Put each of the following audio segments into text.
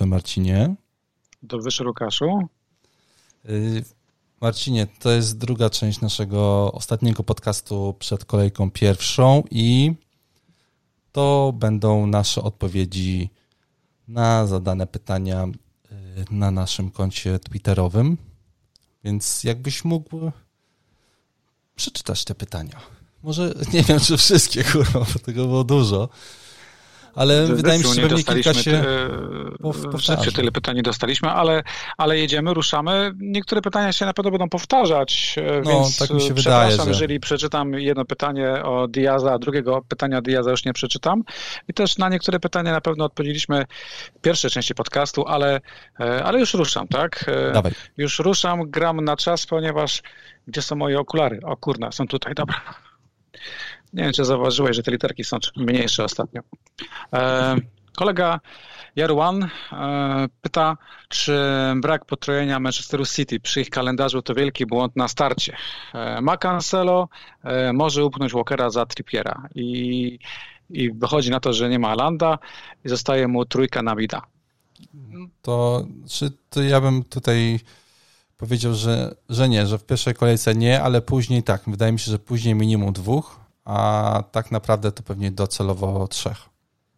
wieczór, Marcinie. Dobry wieczór, Łukaszu. Y, Marcinie, to jest druga część naszego ostatniego podcastu przed kolejką pierwszą i to będą nasze odpowiedzi na zadane pytania y, na naszym koncie Twitterowym. Więc jakbyś mógł przeczytać te pytania. Może nie wiem, czy wszystkie, kurwa, bo tego było dużo ale wydaje mi się, że pewnie kilka się powtarza. tyle pytań nie dostaliśmy, ale, ale jedziemy, ruszamy. Niektóre pytania się na pewno będą powtarzać, e, no, więc tak mi się wydaje, że... jeżeli przeczytam jedno pytanie o Diaza, a drugiego pytania Diaza już nie przeczytam. I też na niektóre pytania na pewno odpowiedzieliśmy w pierwszej części podcastu, ale, e, ale już ruszam, tak? E, Dawaj. Już ruszam, gram na czas, ponieważ gdzie są moje okulary? O kurna, są tutaj, dobra. Nie wiem, czy zauważyłeś, że te literki są mniejsze ostatnio. E, kolega Jarwan e, pyta, czy brak potrojenia Manchesteru City przy ich kalendarzu to wielki błąd na starcie. E, ma Cancelo, e, może upchnąć Walkera za Trippiera i, i wychodzi na to, że nie ma Alanda i zostaje mu trójka na Vida. To, czy to ja bym tutaj powiedział, że, że nie, że w pierwszej kolejce nie, ale później tak. Wydaje mi się, że później minimum dwóch, a tak naprawdę to pewnie docelowo trzech.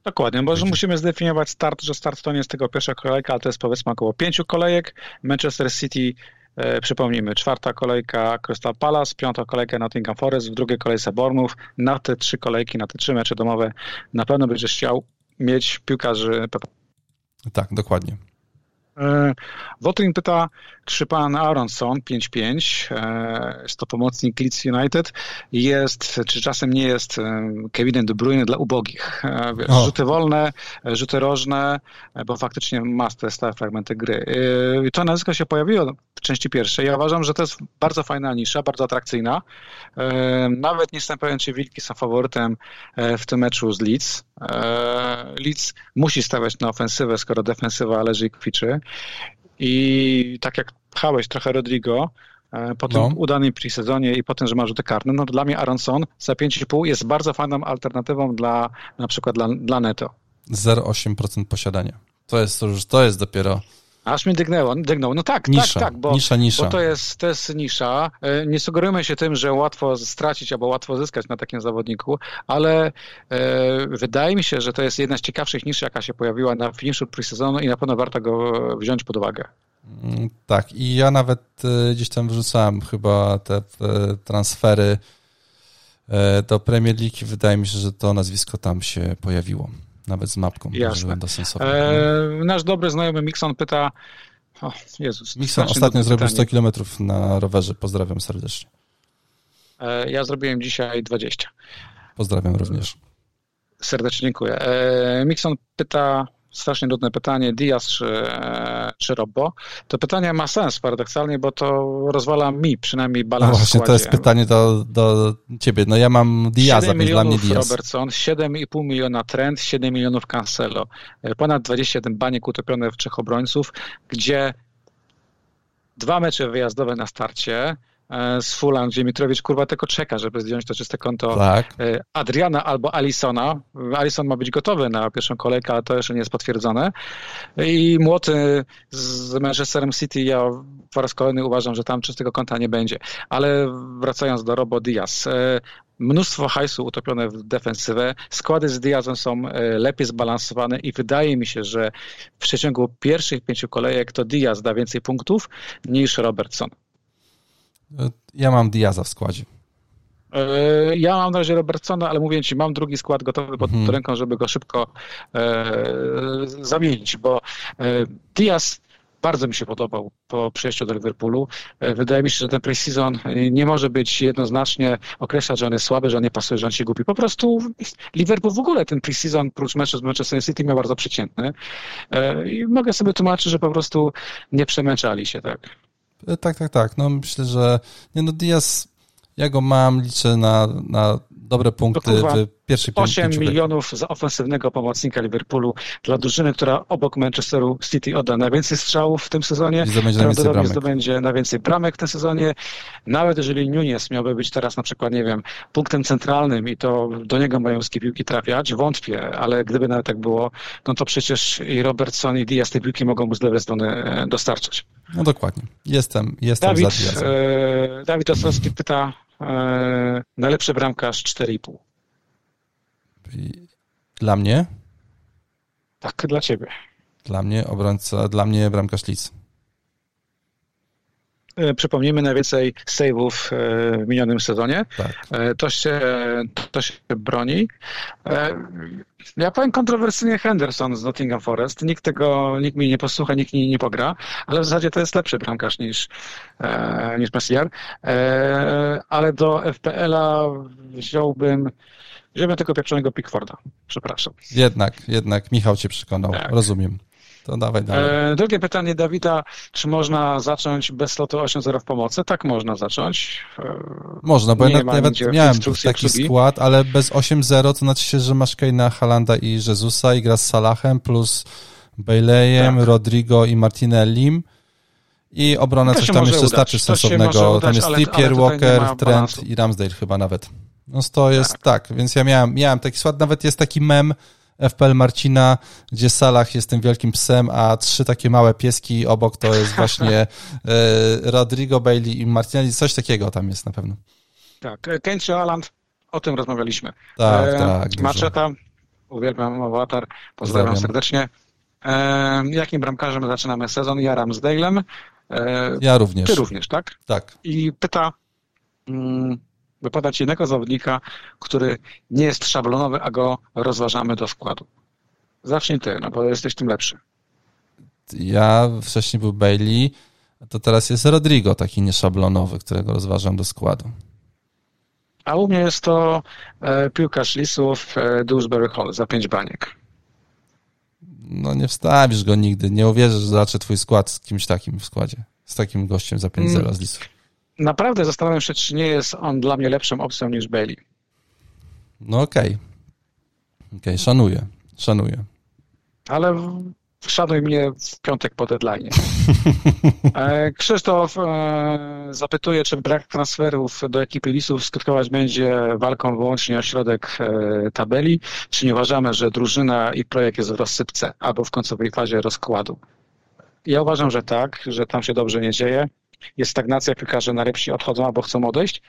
Dokładnie, bo że musimy zdefiniować start, że start to nie jest tego pierwsza kolejka, ale to jest powiedzmy około pięciu kolejek. Manchester City, e, przypomnijmy, czwarta kolejka Crystal Palace, piąta kolejka Nottingham Forest, w drugiej kolejce Bournemouth. Na te trzy kolejki, na te trzy mecze domowe na pewno będziesz chciał mieć piłkarzy. Tak, dokładnie. E, Wotrin pyta, czy pan Aronson 5-5, e, jest to pomocnik Leeds United, jest, czy czasem nie jest e, Kevinem De Bruyne dla ubogich? Wiesz, rzuty wolne, rzuty rożne, bo faktycznie ma te stałe fragmenty gry. To nazwisko się pojawiło w części pierwszej. Ja uważam, że to jest bardzo fajna nisza, bardzo atrakcyjna. Nawet nie jestem pewien, czy Wilki są faworytem w tym meczu z Leeds. Leeds musi stawiać na ofensywę, skoro defensywa leży i kwiczy. I tak jak pchałeś trochę Rodrigo, e, po tym no. udanym pre-sezonie i po tym, że ma rzuty karne, no dla mnie Aronson za 5,5 jest bardzo fajną alternatywą dla na przykład dla, dla Neto. 0,8% posiadania. To jest, to już, to jest dopiero Aż mi dygnęło, dygnął. No tak, nisza, tak, tak, bo, nisza, nisza. bo to, jest, to jest nisza. E, nie sugerujmy się tym, że łatwo stracić albo łatwo zyskać na takim zawodniku, ale e, wydaje mi się, że to jest jedna z ciekawszych nisz, jaka się pojawiła na finiszu pre-sezonu i na pewno warto go wziąć pod uwagę. Mm, tak, i ja nawet e, gdzieś tam wrzucałem chyba te e, transfery do Premier League i wydaje mi się, że to nazwisko tam się pojawiło nawet z mapką. Jasne. Eee, nasz dobry znajomy Mixon pyta, o Jezus. Mixon ostatnio zrobił 100 km na rowerze, pozdrawiam serdecznie. Eee, ja zrobiłem dzisiaj 20. Pozdrawiam również. Serdecznie dziękuję. Eee, Mixon pyta, strasznie nudne pytanie, Diaz czy, czy Robbo, to pytanie ma sens paradoksalnie, bo to rozwala mi przynajmniej balans no właśnie, to jest pytanie do, do ciebie. No ja mam Diaza, więc dla mnie Diaz. Robertson, 7,5 miliona Trent, 7 milionów Cancelo. Ponad 21 baniek utopione w trzech obrońców, gdzie dwa mecze wyjazdowe na starcie, E, z Fulham, gdzie Mitrowicz kurwa tylko czeka, żeby zdjąć to czyste konto tak. E, Adriana albo Alisona. Alison ma być gotowy na pierwszą kolejkę, ale to jeszcze nie jest potwierdzone. I młoty z Manchesterem City, ja po raz kolejny uważam, że tam czystego konta nie będzie. Ale wracając do Robo Diaz, e, mnóstwo hajsu utopione w defensywę. Składy z Diazem są lepiej zbalansowane i wydaje mi się, że w przeciągu pierwszych pięciu kolejek to Diaz da więcej punktów niż Robertson. Ja mam Diaza w składzie. E, ja mam na razie Robertsona, ale mówię ci, mam drugi skład gotowy pod mhm. ręką, żeby go szybko e, zamienić, bo e, Diaz bardzo mi się podobał po przyjściu do Liverpoolu. E, wydaje mi się, że ten pre-season nie może być jednoznacznie określać, że on jest słaby, że on nie pasuje, że on się gubi. Po prostu Liverpool w ogóle ten pre-season prócz meczu z Manchester City miał bardzo przeciętny e, i mogę sobie tłumaczyć, że po prostu nie przemęczali się, tak. Tak, tak, tak. No myślę, że nie no Diaz, ja go mam, liczę na, na dobre punkty w pierwszej 8 milionów za ofensywnego pomocnika Liverpoolu dla drużyny, która obok Manchesteru City odda najwięcej strzałów w tym sezonie, prawdopodobnie zdobędzie najwięcej bramek w tym sezonie. Nawet jeżeli Nunes miałby być teraz na przykład, nie wiem, punktem centralnym i to do niego mają piłki trafiać, wątpię, ale gdyby nawet tak było, no to przecież i Robertson i Diaz te piłki mogą mu z lewej strony e, dostarczyć. No dokładnie. Jestem, jestem Dawid, za e, Dawid Ostrowski pyta, e, najlepszy bramkarz 4,5. Dla mnie? Tak, dla ciebie. Dla mnie obrońca, dla mnie bramkarz Lis. E, przypomnijmy, najwięcej save'ów e, w minionym sezonie. Tak. E, to, się, to się broni. Ja powiem kontrowersyjnie Henderson z Nottingham Forest. Nikt tego, nikt mi nie posłucha, nikt mi nie pogra, ale w zasadzie to jest lepszy bramkarz niż, niż Messier. Ale do FPL-a wziąłbym wziąłbym tego pieprzonego Pickforda. Przepraszam. Jednak, jednak Michał cię przekonał. Tak. Rozumiem. To dawaj dalej. E, drugie pytanie Dawida, czy można zacząć bez slotu 8-0 w pomocy? Tak można zacząć. E, można, bo ja nawet miałem taki skład, ale bez 8-0 to znaczy się, że masz Keina, Halanda i Jezusa i gra z Salahem plus Baileyem, tak. Rodrigo i Martinellim. I obronę coś tam jeszcze starczy sensownego. Udać, tam jest Trippier, Walker, Trent i Ramsdale chyba nawet. No to jest tak. tak, więc ja miałem, miałem taki skład, nawet jest taki mem, FPL Marcina, gdzie Salah jest tym wielkim psem, a trzy takie małe pieski obok to jest właśnie e, Rodrigo, Bailey i Martinelli. Coś takiego tam jest na pewno. Tak, Kent Aland, o tym rozmawialiśmy. Tak, e, tak. Maczeta, uwielbiam awatar, pozdrawiam, pozdrawiam. serdecznie. E, jakim bramkarzem zaczynamy sezon? Ja Ramsdale'em. E, ja również. Ty również, tak? Tak. I pyta... Mm, by podać jednego zawodnika, który nie jest szablonowy, a go rozważamy do składu. Zacznij ty, no bo jesteś tym lepszy. Ja wcześniej był Bailey, to teraz jest Rodrigo, taki nieszablonowy, którego rozważam do składu. A u mnie jest to e, piłkarz Lisów e, Dewsbury Hall za pięć baniek. No nie wstawisz go nigdy. Nie uwierzysz, że zobaczę twój skład z kimś takim w składzie. Z takim gościem za 5-0 mm. z Lisów naprawdę zastanawiam się, czy nie jest on dla mnie lepszą opcją niż Bailey. No okej. Okay. Okej, okay, szanuję. Szanuję. Ale szanuj mnie w piątek po deadline. E, Krzysztof e, zapytuje, czy brak transferów do ekipy Lisów skutkować będzie walką wyłącznie o środek e, tabeli, czy nie uważamy, że drużyna i projekt jest w rozsypce albo w końcowej fazie rozkładu? Ja uważam, że tak, że tam się dobrze nie dzieje jest stagnacja, piłkarze najlepsi odchodzą albo chcą odejść.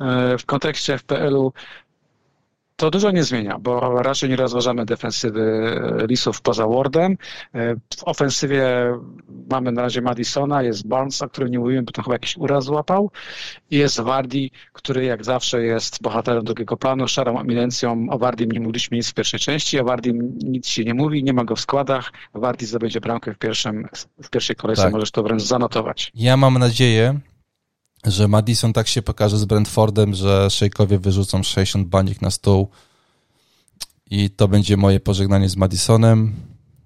E, w kontekście FPL-u to dużo nie zmienia, bo raczej nie rozważamy defensywy Lisów poza Wardem. E, w ofensywie mamy na razie Madisona, jest Barnes, o którym nie mówiłem, bo to chyba jakiś uraz złapał. I jest Wardi, który jak zawsze jest bohaterem drugiego planu, szarą eminencją. O Wardim nie mówiliśmy nic w pierwszej części, o Wardim nic się nie mówi, nie ma go w składach. Wardi zdobędzie bramkę w, pierwszym, w pierwszej kolejce, tak. możesz to wręcz zanotować. Ja mam nadzieję, że Madison tak się pokaże z Brentfordem, że szejkowie wyrzucą 60 banik na stół i to będzie moje pożegnanie z Madisonem,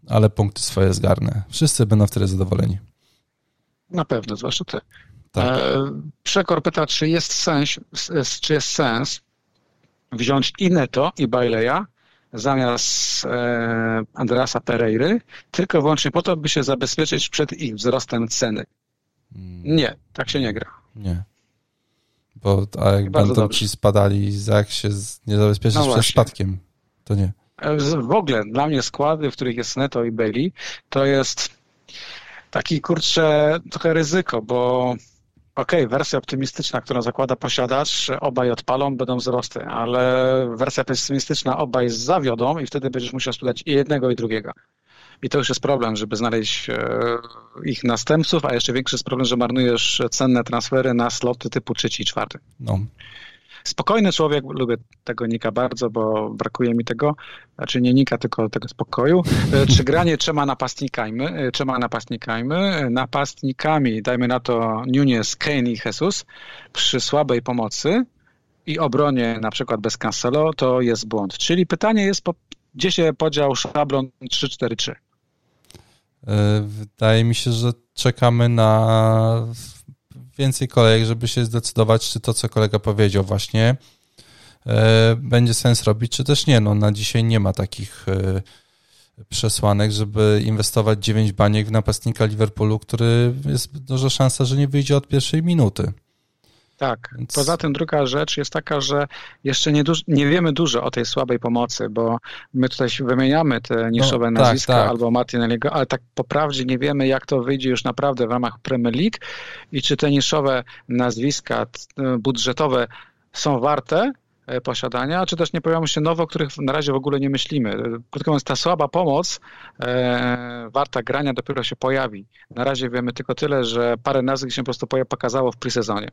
ale punkty swoje zgarnę. Wszyscy będą wtedy zadowoleni. Na pewno, zwłaszcza ty. Tak. E, Przekor pyta, czy jest sens, czy jest sens wziąć Ineto i Baileya zamiast e, Andrasa Pereiry, tylko wyłącznie po to, by się zabezpieczyć przed ich wzrostem ceny. Hmm. Nie, tak się nie gra. Nie. Bo a jak Bardzo będą dobrze. ci spadali, jak się nie zabezpieczysz no przed spadkiem, to nie. W ogóle dla mnie składy, w których jest Neto i Bailey, to jest taki kurczę trochę ryzyko, bo okej, okay, wersja optymistyczna, którą zakłada posiadacz, obaj odpalą, będą wzrosty, ale wersja pesymistyczna obaj zawiodą i wtedy będziesz musiał sprzedać i jednego, i drugiego. I to już jest problem, żeby znaleźć e, ich następców, a jeszcze większy jest problem, że marnujesz cenne transfery na sloty typu trzeci i czwarty. No. Spokojny człowiek, lubię tego Nika bardzo, bo brakuje mi tego, znaczy nie Nika, tylko tego spokoju. E, czy granie trzema napastnikami, e, trzema napastnikami, napastnikami, dajmy na to Nunes, Kane i Jesus, przy słabej pomocy i obronie na przykład bez Cancelo, to jest błąd. Czyli pytanie jest, po, gdzie się podział szablon 3-4-3? E, wydaje mi się, że czekamy na więcej kolejek, żeby się zdecydować, czy to, co kolega powiedział właśnie, e, będzie sens robić, czy też nie. No, na dzisiaj nie ma takich e, przesłanek, żeby inwestować 9 baniek w napastnika Liverpoolu, który jest duża szansa, że nie wyjdzie od pierwszej minuty. Tak. Więc... Poza tym druga rzecz jest taka, że jeszcze nie, duż, nie wiemy dużo o tej słabej pomocy, bo my tutaj wymieniamy te niszowe no, nazwiska tak, tak. albo Martinelliego, ale tak po prawdzie nie wiemy, jak to wyjdzie już naprawdę w ramach Premier League i czy te niszowe nazwiska budżetowe są warte e, posiadania, czy też nie pojawią się nowe, o których na razie w ogóle nie myślimy. Krótko mówiąc, ta słaba pomoc e, warta grania dopiero się pojawi. Na razie wiemy tylko tyle, że parę nazwisk się po prostu pokazało w pre-sezonie.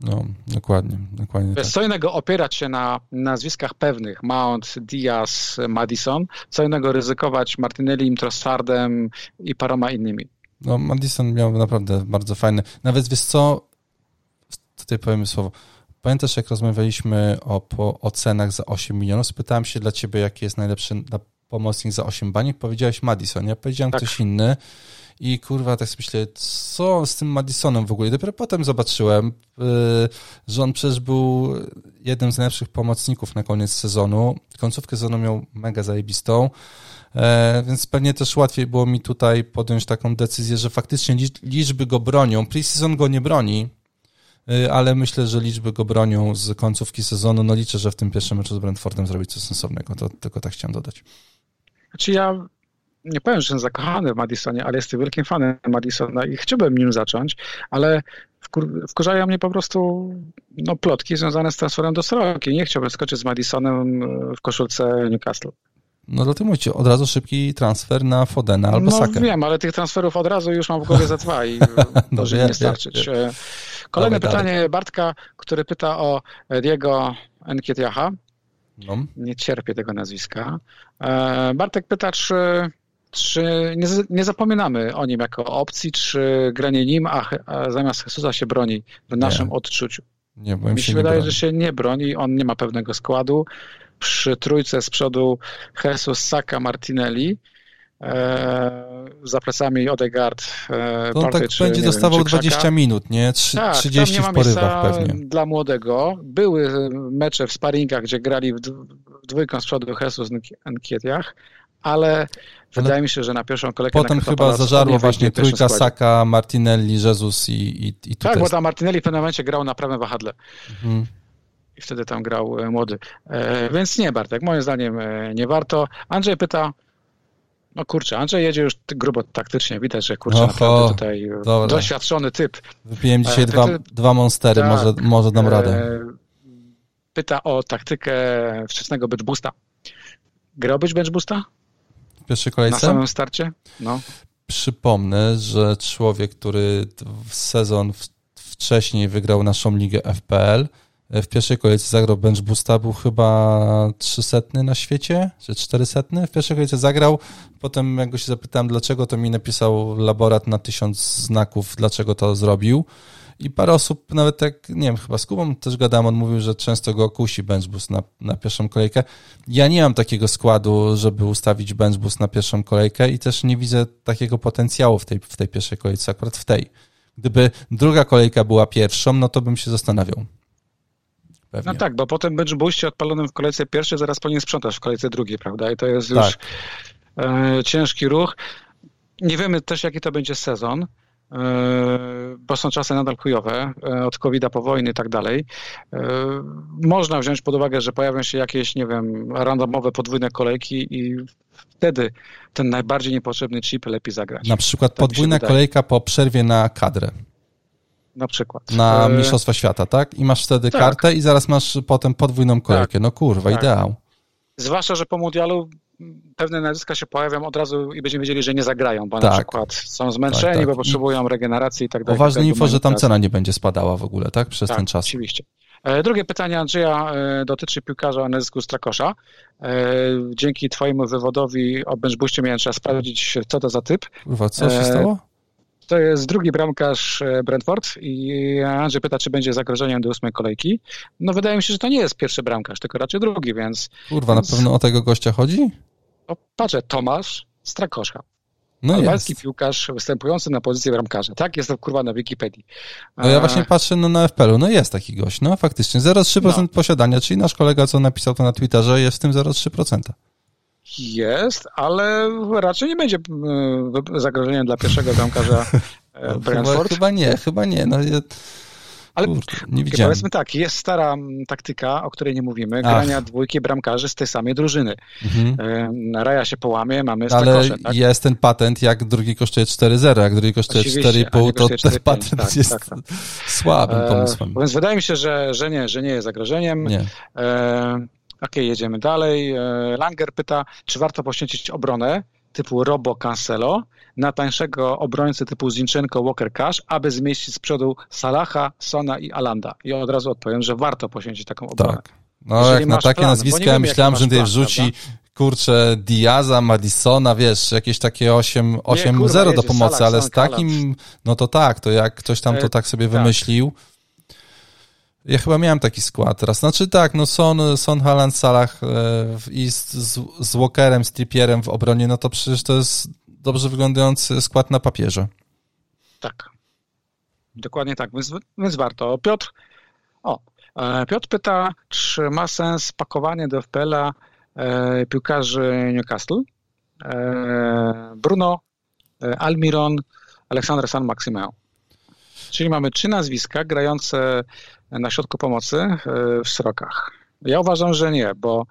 No, dokładnie, dokładnie. Wiesz, tak. Co innego opierać się na nazwiskach pewnych, Mount, Diaz, Madison, co innego ryzykować Martinelli, Trossardem i paroma innymi. No, Madison miał naprawdę bardzo fajny. Nawet wiesz co, tutaj powiem słowo. Pamiętasz, jak rozmawialiśmy o, po, o cenach za 8 milionów? Spytałem się dla ciebie, jaki jest najlepszy pomocnik za 8 baniek. Powiedziałeś Madison. Ja powiedziałem tak. ktoś inny. I kurwa, tak sobie myślę, co z tym Madisonem w ogóle? Dopiero potem zobaczyłem, y, że on przecież był jednym z najlepszych pomocników na koniec sezonu. Końcówkę sezonu miał mega zajebistą. E, więc pewnie też łatwiej było mi tutaj podjąć taką decyzję, że faktycznie liczby go bronią. Preseason go nie broni, y, ale myślę, że liczby go bronią z końcówki sezonu. No liczę, że w tym pierwszym meczu z Brentfordem zrobi coś sensownego. To tylko tak chciałem dodać. Znaczy ja nie powiem, że jestem zakochany w Madisonie, ale jestem wielkim fanem Madisona i chciałbym nim zacząć, ale wkur wkurzają mnie po prostu no, plotki związane z transferem do Soroki. Nie chciałbym skoczyć z Madisonem w koszulce Newcastle. No dlatego mówicie, od razu szybki transfer na Fodena albo no, Sakę. No wiem, ale tych transferów od razu już mam w głowie za dwa i może nie starczyć. E, kolejne pytanie dalej. Bartka, który pyta o Diego Enkietiaha. No. Nie cierpię tego nazwiska. E, Bartek pyta, czy czy nie, nie, zapominamy o nim jako opcji, czy granie nim, a, a zamiast Jezusa się broni w naszym nie. odczuciu? Nie, bo mi się, się wydaje, broni. że się nie broni, on nie ma pewnego składu. Przy trójce z przodu Jesus, Saka, Martinelli, e, za plecami Odegaard, e, on tak czy, będzie dostawał wiem, 20 minut, nie? Trzy, tak, 30 w porywach pewnie. dla młodego. Były mecze w sparingach, gdzie grali w, dwójką z przodu Jesus w Kietiach, ale Wydaje mi się, że na pierwszą kolejkę... Potem chyba zażarło właśnie trójka Saka, Martinelli, Jesus i, i, i Tak, bo tam Martinelli w pewnym momencie grał na prawym wahadle. Mhm. I wtedy tam grał e, młody. E, więc nie, Bartek, moim zdaniem e, nie warto. Andrzej pyta, no kurczę, Andrzej jedzie już grubo taktycznie. Widać, że kurczę, Oho, naprawdę tutaj e, dobra. doświadczony typ. Wypiłem dzisiaj dwa, dwa monstery, tak, może, może dam radę. Pyta o taktykę wczesnego bench boosta. Grałbyś bench boosta? Pierwszej kolejce? Na samym starcie? No. Przypomnę, że człowiek, który sezon wcześniej wygrał naszą ligę FPL, w pierwszej kolejce zagrał bench boosta, był chyba 300 na świecie, czy 400. W pierwszej kolejce zagrał, potem jak go się zapytałem dlaczego, to mi napisał laborat na tysiąc znaków, dlaczego to zrobił. I parę osób, nawet tak, nie wiem, chyba z Kubą też gadałem, on mówił, że często go kusi benchboost na, na pierwszą kolejkę. Ja nie mam takiego składu, żeby ustawić benchboost na pierwszą kolejkę i też nie widzę takiego potencjału w tej, w tej pierwszej kolejce, akurat w tej. Gdyby druga kolejka była pierwszą, no to bym się zastanawiał. Pewnie. No tak, bo potem booście odpalonym w kolejce pierwszej zaraz powinien sprzątać w kolejce drugiej, prawda? I to jest już tak. e, ciężki ruch. Nie wiemy też, jaki to będzie sezon. E, bo są czasy nadal chujowe, e, od covid po wojny i tak dalej. E, można wziąć pod uwagę, że pojawią się jakieś, nie wiem, randomowe podwójne kolejki i wtedy ten najbardziej niepotrzebny chip lepiej zagrać. Na przykład tak podwójna kolejka po przerwie na kadrę. Na przykład. Na Mistrzostwa Świata, tak? I masz wtedy tak. kartę i zaraz masz potem podwójną kolejkę. Tak. No kurwa, tak. ideał. Zwłaszcza, że po mundialu pewne nazwiska się pojawią od razu i będziemy wiedzieli, że nie zagrają, bo tak. na przykład są zmęczeni, tak, tak. bo potrzebują regeneracji i tak dalej. Ważne info, że tam cena nie będzie spadała w ogóle, tak? Przez tak, ten czas. oczywiście. E, drugie pytanie Andrzeja e, dotyczy piłkarza nazwisku Strakosza. E, dzięki twojemu wywodowi o benchbooście miałem trzeba sprawdzić, co to za typ. Kurwa, co się stało? To jest drugi bramkarz Brentford i Andrzej pyta, czy będzie zagrożeniem do ósmej kolejki. No wydaje mi się, że to nie jest pierwszy bramkarz, tylko raczej drugi, więc... Kurwa, więc... na pewno o tego gościa chodzi? O, patrzę, Tomasz Strakosza. No Albański piłkarz występujący na pozycji bramkarza. Tak, jest to kurwa na Wikipedii. No ja właśnie patrzę no, na FPL-u, no jest taki gość, no faktycznie. 0,3% no. posiadania, czyli nasz kolega, co napisał to na Twitterze, jest w tym 0,3%. Jest, ale raczej nie będzie e, zagrożeniem dla pierwszego bramkarza e, Brentford. Chyba, chyba nie, chyba nie. No, ja... Ale Kurde, nie widziałem. powiedzmy tak, jest stara taktyka, o której nie mówimy, grania Ach. dwójki bramkarzy z tej samej drużyny. Mhm. E, Raja się połamie, mamy Ale tak? jest ten patent, jak drugi kosztuje 4,0, jak drugi kosztuje 4,5, to ten patent tak, jest tak, tak. słabym pomysłem. E, więc wydaje mi się, że, że nie, że nie jest zagrożeniem. Nie. E, OK, jedziemy dalej. E, Langer pyta, czy warto poświęcić obronę typu Robo Cancelo na tańszego obrońcę typu Zinchenko Walker Cash, aby zmieścić z przodu Salaha, Sona i Alanda. I od razu odpowiem, że warto poświęcić taką obronę. Tak. No Jeżeli jak na takie plan, nazwiska ja myślałem, że tutaj wrzuci prawda? kurczę Diaza, Madisona, wiesz, jakieś takie 8-0 do pomocy, Salah, ale z takim, no to tak, to jak ktoś tam to e, tak sobie tak. wymyślił, ja chyba miałem taki skład teraz. Znaczy tak, no Son, Son Haaland, Salah e, i z, z, Walkerem, z Trippierem w obronie, no to przecież to jest dobrze wyglądający skład na papierze. Tak. Dokładnie tak, więc, więc warto. Piotr, o, e, Piotr pyta, czy ma sens pakowanie do FPL-a e, piłkarzy Newcastle? E, Bruno, e, Almiron, Aleksander San Maximeo. Czyli mamy trzy nazwiska grające na środku pomocy e, w Srokach. Ja uważam, że nie, bo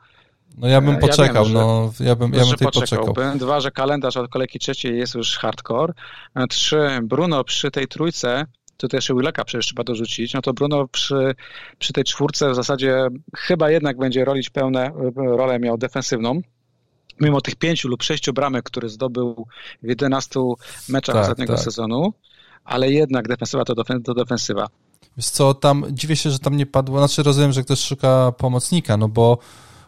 no ja bym poczekał, ja wiem, no ja bym, ja bym tutaj poczekał. Dwa, że kalendarz od kolejki trzeciej jest już hardcore. E, trzy, Bruno przy tej trójce, tu też Willeka przecież trzeba dorzucić, no to Bruno przy, przy tej czwórce w zasadzie chyba jednak będzie rolić pełne, e, rolę miał defensywną. Mimo tych pięciu lub sześciu bramek, które zdobył w 11 meczach tak, ostatniego tak. sezonu, ale jednak defensywa to, to defensywa. Wiesz co, tam dziwię się, że tam nie padło, znaczy rozumiem, że ktoś szuka pomocnika, no bo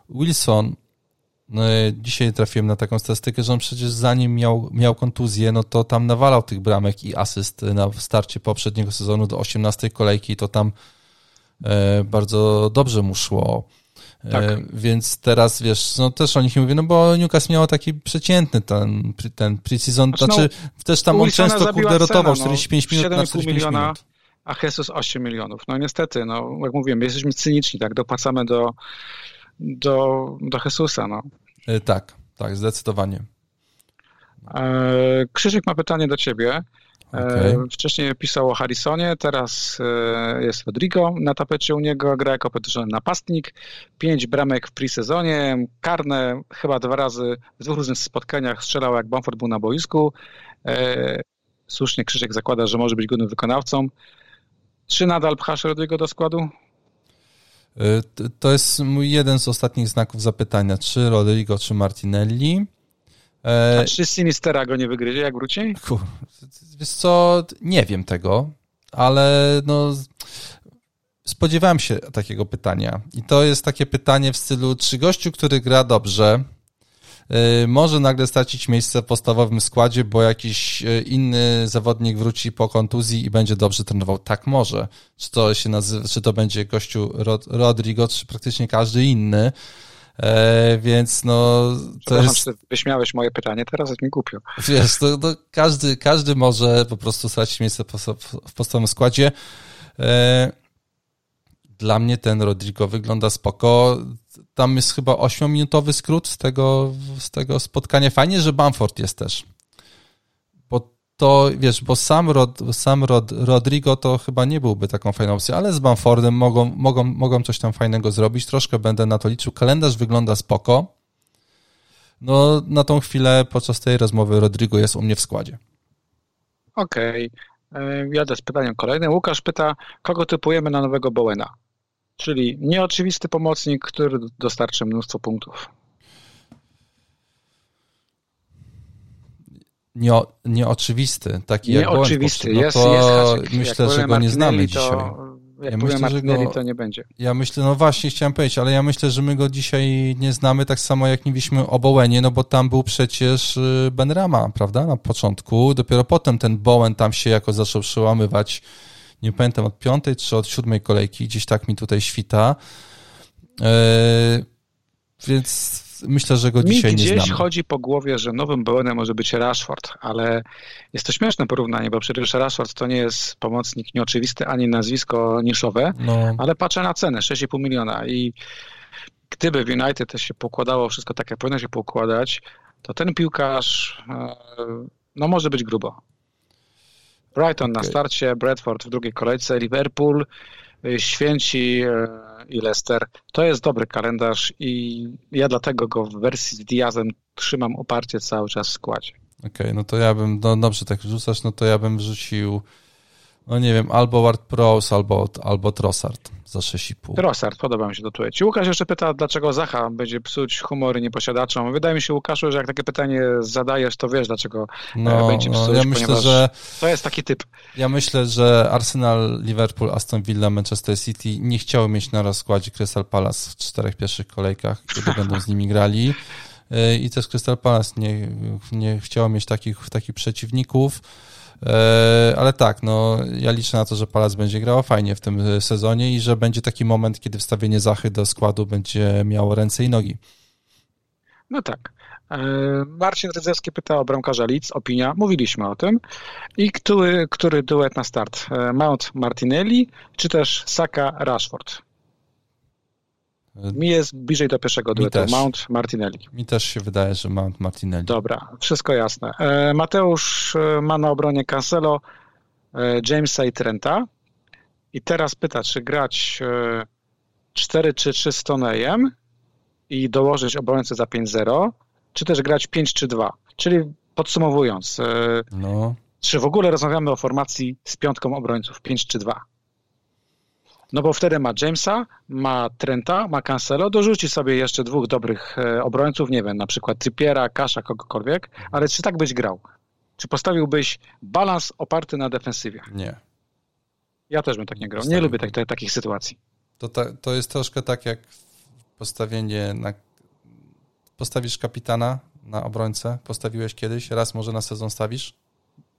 Wilson, no dzisiaj trafiłem na taką statystykę, że on przecież zanim miał, miał kontuzję, no to tam nawalał tych bramek i asyst na starcie poprzedniego sezonu do 18 kolejki, to tam e, bardzo dobrze mu szło. E, tak. Więc teraz, wiesz, no też o nich nie mówię, no bo Newcastle miał taki przeciętny ten, ten pre-season, znaczy, znaczy no, też tam on często kurde rotował 45 no, minut na 45 miliona, minut a Jesus 8 milionów. No niestety, no, jak mówiłem, jesteśmy cyniczni, tak, dopłacamy do, do, do Jesusa. No. E, tak, tak, zdecydowanie. E, Krzysiek ma pytanie do ciebie. E, okay. Wcześniej pisał o Harrisonie, teraz jest Rodrigo na tapecie u niego, gra jako potężny napastnik, pięć bramek w pre-sezonie, karne chyba dwa razy w dwóch różnych spotkaniach strzelał, jak Bamford był na boisku. Słusznie Krzysiek zakłada, że może być godnym wykonawcą. Czy nadal pchasz Rodrigo do składu? Y, to jest mój jeden z ostatnich znaków zapytania. Czy Rodrigo, czy Martinelli? E, A czy Sinistera go nie wygryzie, jak wróci? Kur... Wiesz co, nie wiem tego, ale no spodziewałem się takiego pytania. I to jest takie pytanie w stylu, czy gościu, który gra dobrze, może nagle stracić miejsce w podstawowym składzie, bo jakiś y, inny zawodnik wróci po kontuzji i będzie dobrze trenował. Tak może. Czy to się nazywa, czy to będzie gościu Rod, Rodrigo, czy praktycznie każdy inny. E, więc no. To jest... wyśmiałeś moje pytanie, teraz jest mi głupio. Wiesz, to, to każdy, każdy może po prostu stracić miejsce w podstawowym składzie. E, dla mnie ten Rodrigo wygląda spoko. Tam jest chyba 8-minutowy skrót z tego, z tego spotkania. Fajnie, że Bamford jest też. Bo to, wiesz, bo sam, Rod, sam Rod, Rodrigo to chyba nie byłby taką fajną opcją, ale z Bamfordem mogą, mogą, mogą coś tam fajnego zrobić. Troszkę będę na to liczył. Kalendarz wygląda spoko. No, na tą chwilę podczas tej rozmowy Rodrigo jest u mnie w składzie. Okej. Okay. E, jadę z pytaniem kolejnym. Łukasz pyta, kogo typujemy na nowego Bowena? Czyli nieoczywisty pomocnik, który dostarczy mnóstwo punktów. Nie, nieoczywisty, taki nieoczywisty. jak Jest, no to jest myślę, że go nie znamy dzisiaj. Jak ja myślę, że go, to nie będzie. Ja myślę, no właśnie chciałem powiedzieć, ale ja myślę, że my go dzisiaj nie znamy tak samo jak nie wiliśmy o Bowenie, no bo tam był przecież y, Ben Rama, prawda, na początku. Dopiero potem ten Bowen tam się jako zaczął przełamywać nie pamiętam od piątej czy od siódmej kolejki, gdzieś tak mi tutaj świta. Yy, więc myślę, że go dzisiaj nie znamy. gdzieś chodzi po głowie, że nowym Bowenem może być Rashford, ale jest to śmieszne porównanie, bo przecież Rashford to nie jest pomocnik nieoczywisty, ani nazwisko niszowe, no. ale patrzę na cenę, 6,5 miliona i gdyby w United to się pokładało wszystko tak, jak powinno się pokładać, to ten piłkarz e, no może być grubo. Brighton okay. na starcie, Bradford w drugiej kolejce, Liverpool, y, Święci y, i Leicester. To jest dobry kalendarz i ja dlatego go w wersji z Diazem trzymam oparcie cały czas w składzie. Okej, okay, no to ja bym, no dobrze tak rzucasz, no to ja bym wrzucił no nie wiem, albo Ward Prowse, albo, albo Trossard za 6,5. Trossard, podoba mi się to tueć. Łukasz jeszcze pyta, dlaczego Zacha będzie psuć humory nieposiadaczom. Wydaje mi się, Łukaszu, że jak takie pytanie zadajesz, to wiesz, dlaczego e, no, będzie psuć, no, ja myślę, że to jest taki typ. Ja myślę, że Arsenal, Liverpool, Aston Villa, Manchester City nie chciały mieć na rozkładzie Crystal Palace w czterech pierwszych kolejkach, kiedy będą z nimi grali. E, I też Crystal Palace nie, nie chciało mieć takich, takich przeciwników. E, ale tak, no ja liczę na to, że Palac będzie grała fajnie w tym sezonie i że będzie taki moment, kiedy wstawienie Zachy do składu będzie miało ręce i nogi. No tak. E, Marcin Rydzewski pyta o bramkarza Leeds, opinia, mówiliśmy o tym. I który, który duet na start? E, Mount Martinelli czy też Saka Rashford? Mi jest bliżej do pierwszego duetu. Mount Martinelli. Mi też się wydaje, że Mount Martinelli. Dobra, wszystko jasne. E, Mateusz e, ma na obronie Cancelo, e, Jamesa i Trenta. I teraz pyta, czy grać 4 czy 3 z Tonejem i dołożyć obrońcę za 5-0, czy też grać 5 czy 2. Czyli podsumowując, no. czy w ogóle rozmawiamy o formacji z piątką obrońców 5 czy 2? No bo wtedy ma Jamesa, ma Trenta, ma Cancelo, dorzuci sobie jeszcze dwóch dobrych e, obrońców, nie wiem, na przykład Typiera, Kasza, kogokolwiek, ale czy tak byś grał? Czy postawiłbyś balans oparty na defensywie? Nie. Ja też bym tak nie grał. Nie lubię tak, takich sytuacji. To, ta, to jest troszkę tak jak postawienie na... Postawisz kapitana na obrońcę? Postawiłeś kiedyś? Raz może na sezon stawisz?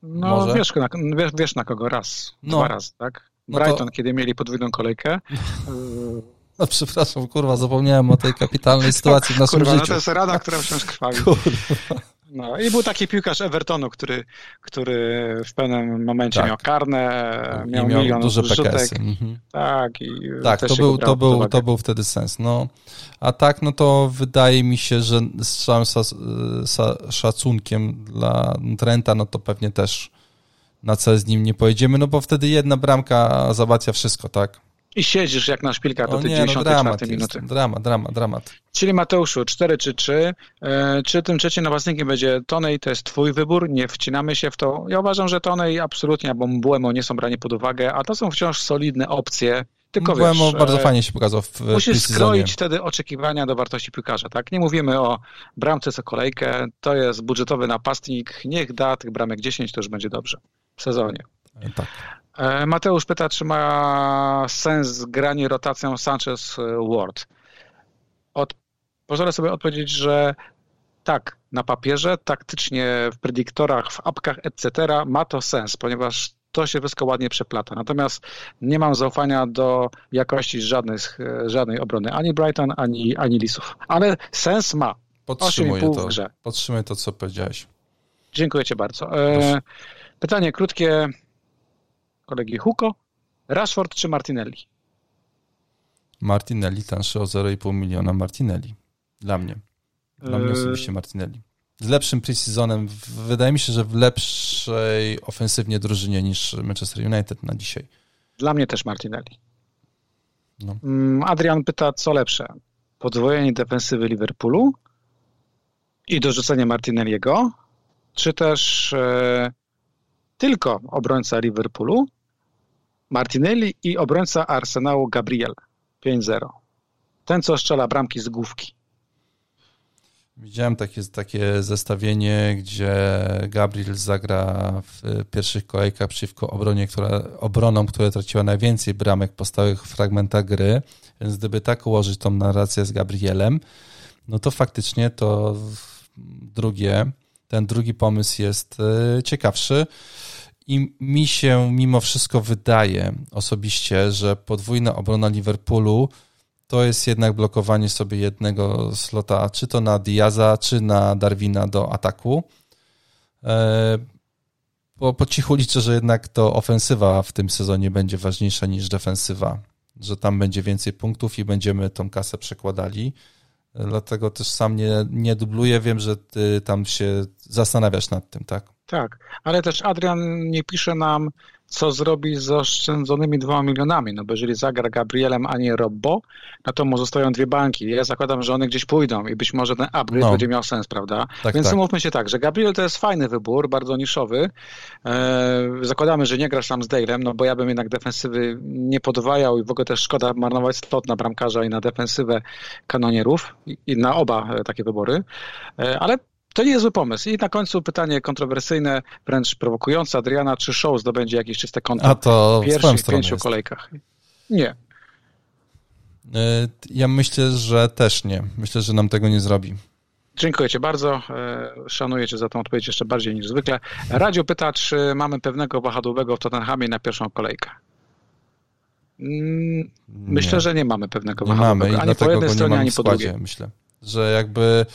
No, może? Wiesz, na, wiesz, wiesz na kogo raz, no. dwa razy, tak? No Brighton, to... kiedy mieli podwójną kolejkę. No przepraszam, kurwa, zapomniałem o tej kapitalnej sytuacji w naszym kurwa, życiu. No to jest rada, która wciąż krwawi. Kurwa. No i był taki piłkarz Evertonu, który, który w pewnym momencie tak. miał karne, miał, miał milion duże PKS. Mhm. Tak, i tak to, był, to, był, to był wtedy sens. No, a tak, no to wydaje mi się, że z całym szacunkiem dla Trenta, no to pewnie też na co z nim nie pojedziemy, no bo wtedy jedna bramka załatwia wszystko, tak? I siedzisz jak na szpilka do tej 94 no minuty. Dramat, dramat, dramat. Czyli Mateuszu, 4 czy 3. E, czy tym trzecim napastnikiem będzie Tonej? To jest twój wybór, nie wcinamy się w to. Ja uważam, że Tonej absolutnie albo Mbuemo nie są brani pod uwagę, a to są wciąż solidne opcje. Tylko Mbuemo wiesz, bardzo e, fajnie się pokazał w Musisz skroić wtedy oczekiwania do wartości piłkarza, tak? Nie mówimy o bramce co kolejkę, to jest budżetowy napastnik, niech da tych bramek 10, to już będzie dobrze sezonie. E, tak. E, Mateusz pyta, czy ma sens granie rotacją Sanchez-Ward. Od, pozwolę sobie odpowiedzieć, że tak, na papierze, taktycznie w predyktorach, w apkach, etc. ma to sens, ponieważ to się wszystko ładnie przeplata. Natomiast nie mam zaufania do jakości żadnej, żadnej obrony, ani Brighton, ani, ani Lisów. Ale sens ma. Podtrzymuję to, podtrzymuję to, co powiedziałeś. Dziękuję Ci bardzo. E, Pytanie krótkie kolegi Huko. Rashford czy Martinelli? Martinelli tańszy o 0,5 miliona Martinelli. Dla mnie. Dla mnie osobiście Martinelli. Z lepszym preseasonem, wydaje mi się, że w lepszej ofensywnie drużynie niż Manchester United na dzisiaj. Dla mnie też Martinelli. No. Mm, Adrian pyta, co lepsze? Podwojenie defensywy Liverpoolu i dorzucenie Martinelliego, czy też e, tylko obrońca Liverpoolu, Martinelli i obrońca Arsenału Gabriel 5-0. Ten, co strzela bramki z główki. Widziałem takie, takie zestawienie, gdzie Gabriel zagra w pierwszych kolejkach przeciwko obronie, która, obronom, które traciła najwięcej bramek po stałych fragmentach gry. Więc gdyby tak ułożyć tą narrację z Gabrielem, no to faktycznie to drugie, ten drugi pomysł jest e, ciekawszy. I mi się mimo wszystko wydaje osobiście, że podwójna obrona Liverpoolu to jest jednak blokowanie sobie jednego slota, czy to na Diaza, czy na Darwina do ataku. E, bo po cichu liczę, że jednak to ofensywa w tym sezonie będzie ważniejsza niż defensywa, że tam będzie więcej punktów i będziemy tą kasę przekładali. Dlatego też sam nie, nie dubluję. Wiem, że ty tam się zastanawiasz nad tym, tak? Tak, ale też Adrian nie pisze nam, co zrobi z oszczędzonymi dwoma milionami. No bo jeżeli zagra Gabrielem, a nie Robbo, no to mu zostają dwie banki. Ja zakładam, że one gdzieś pójdą i być może ten upgrade no. będzie miał sens, prawda? Tak, Więc tak. umówmy się tak, że Gabriel to jest fajny wybór, bardzo niszowy. E, zakładamy, że nie grasz tam z Dalem, no bo ja bym jednak defensywy nie podwajał i w ogóle też szkoda marnować slot na bramkarza i na defensywę kanonierów i, i na oba e, takie wybory. E, ale to nie jest zły pomysł. I na końcu pytanie kontrowersyjne, wręcz prowokujące. Adriana, czy show zdobędzie jakieś czyste konto A to w pierwszych pięciu jest. kolejkach? Nie. E, ja myślę, że też nie. Myślę, że nam tego nie zrobi. Dziękuję Ci bardzo. E, szanuję Cię za tą odpowiedź jeszcze bardziej niż zwykle. Radio pyta, czy mamy pewnego wahadłowego w Tottenhamie na pierwszą kolejkę. Mm, myślę, nie. że nie mamy pewnego nie wahadłowego. Mamy ani po jednej stronie, ani po drugiej. Myślę, że jakby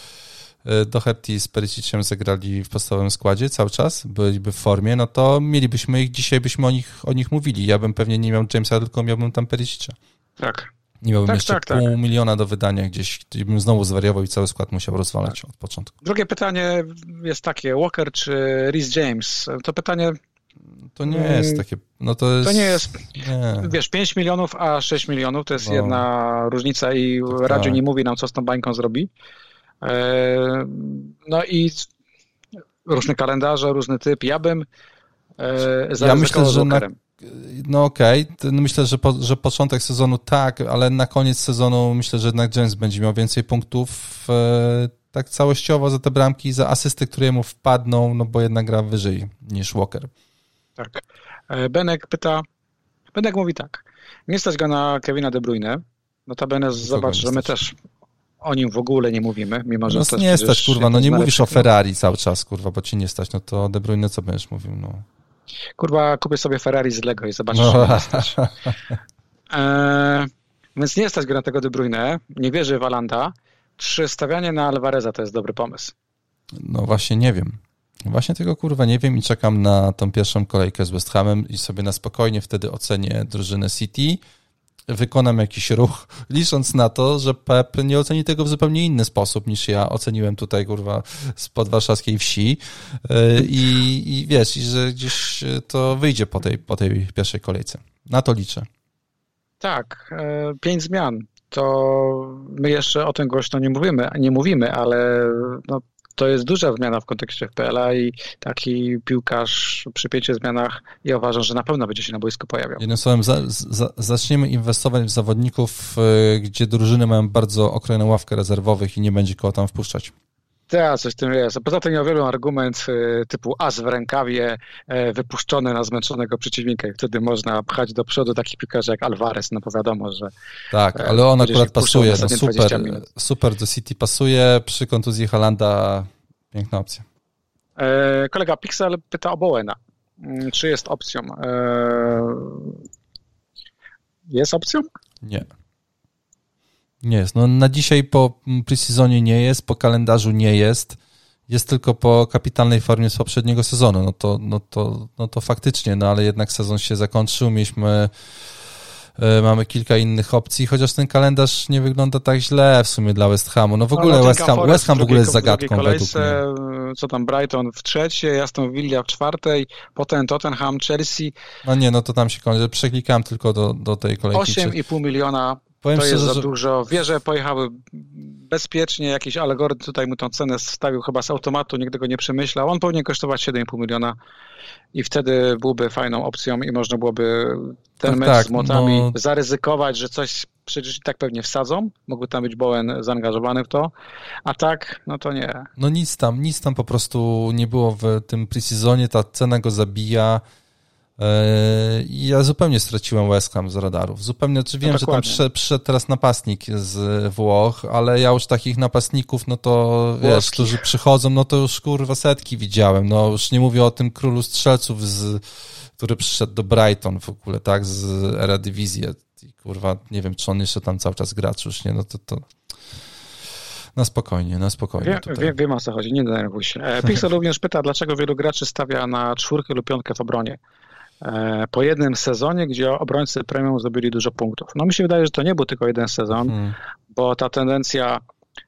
Doherty z Perisiciem zagrali w podstawowym składzie cały czas, byliby w formie, no to mielibyśmy ich, dzisiaj byśmy o nich, o nich mówili. Ja bym pewnie nie miał Jamesa, tylko miałbym tam Perisicia. Tak. Nie miałbym tak, jeszcze tak, pół tak. miliona do wydania gdzieś, bym znowu zwariował i cały skład musiał rozwalać tak. od początku. Drugie pytanie jest takie, Walker czy Rhys James? To pytanie to nie jest mm, takie. No to, jest, to nie jest. Nie. Wiesz, 5 milionów, a 6 milionów to jest no. jedna różnica i tak, Radziu tak. nie mówi nam, co z tą bańką zrobi. E, no i różne kalendarze, różny typ. Ja bym e, ja myślę, że na, no okej, okay. no myślę, że, po, że początek sezonu tak, ale na koniec sezonu myślę, że jednak James będzie miał więcej punktów e, tak całościowo za te bramki, za asysty, które mu wpadną, no bo jednak gra wyżej niż Walker. Tak. Benek pyta, Benek mówi tak, nie stać go na Kevina De Bruyne, notabene zobacz, że my też o nim w ogóle nie mówimy, mimo że... No nie stać, kurwa, no nie mówisz o Ferrari cały czas, kurwa, bo ci nie stać, no to De Bruyne co będziesz mówił, no. Kurwa, kupię sobie Ferrari z Lego i zobaczysz, no. nie stać. E, więc nie stać go na tego De Bruyne, nie wierzy w Alanda. Czy stawianie na Alvareza to jest dobry pomysł? No właśnie nie wiem. Właśnie tego kurwa nie wiem i czekam na tą pierwszą kolejkę z West Hamem i sobie na spokojnie wtedy ocenię drużynę City wykonam jakiś ruch, licząc na to, że Pep nie oceni tego w zupełnie inny sposób niż ja oceniłem tutaj, kurwa, z podwarszawskiej wsi e, i, i wiesz, i że gdzieś to wyjdzie po tej, po tej pierwszej kolejce. Na to liczę. Tak, e, pięć zmian. To my jeszcze o tym głośno nie mówimy, nie mówimy, ale no, to jest duża zmiana w kontekście FPL-a i taki piłkarz przy pięciu zmianach ja uważam, że na pewno będzie się na boisku pojawiał. Jednym słowem, za, za, zaczniemy inwestować w zawodników, y, gdzie drużyny mają bardzo okrojną ławkę rezerwowych i nie będzie kogo tam wpuszczać. Tak, coś w tym jest. Poza tym ja wielu argument y, typu as w rękawie y, wypuszczony na zmęczonego przeciwnika i wtedy można pchać do przodu takich piłkarzy jak Alvarez, no bo wiadomo, że... Tak, ale on akurat pasuje, no super, super do City pasuje, przy kontuzji Halanda piękna opcja. E, kolega Pixel pyta o Bowena. Mm, czy jest opcją? E, jest opcją? Nie. Nie jest. No, na dzisiaj po preseasonie nie jest, po kalendarzu nie jest. Jest tylko po kapitalnej formie z poprzedniego sezonu. No to, no to, no to faktycznie, no ale jednak sezon się zakończył. Mieliśmy e, mamy kilka innych opcji, chociaż ten kalendarz nie wygląda tak źle w sumie dla West Hamu. No w ogóle no, West, Ham, West Ham w ogóle jest zagadką kolejce, według mnie. Co tam Brighton w trzeciej, Aston Villa w czwartej, potem Tottenham, Chelsea. No nie, no to tam się kończy. Przeklikałem tylko do, do tej kolejki. 8,5 miliona Powiem to szczerze, jest za dużo. Wieże pojechały bezpiecznie, jakiś algorytm tutaj mu tą cenę wstawił chyba z automatu, nigdy go nie przemyślał. On powinien kosztować 7,5 miliona i wtedy byłby fajną opcją i można byłoby ten tak, mecz tak, z młotami no... zaryzykować, że coś przecież i tak pewnie wsadzą. Mógłby tam być Bowen zaangażowany w to, a tak, no to nie. No nic tam, nic tam po prostu nie było w tym preseasonie, ta cena go zabija. E, ja zupełnie straciłem West Ham z radarów. Zupełnie, czy wiem, no że tam przyszedł, przyszedł, teraz napastnik z Włoch, ale ja już takich napastników, no to wiesz, którzy przychodzą, no to już kurwa setki widziałem. No już nie mówię o tym królu strzelców, z, który przyszedł do Brighton w ogóle, tak, z Eredivisie. i kurwa, nie wiem, czy on jeszcze tam cały czas gra, czy już nie, no to, to na spokojnie, na spokojnie. Wie, wie, wiem o co chodzi, nie denerwuj się. E, Pixel również pyta, dlaczego wielu graczy stawia na czwórkę lub piątkę w obronie po jednym sezonie, gdzie obrońcy premium zdobyli dużo punktów. No mi się wydaje, że to nie był tylko jeden sezon, hmm. bo ta tendencja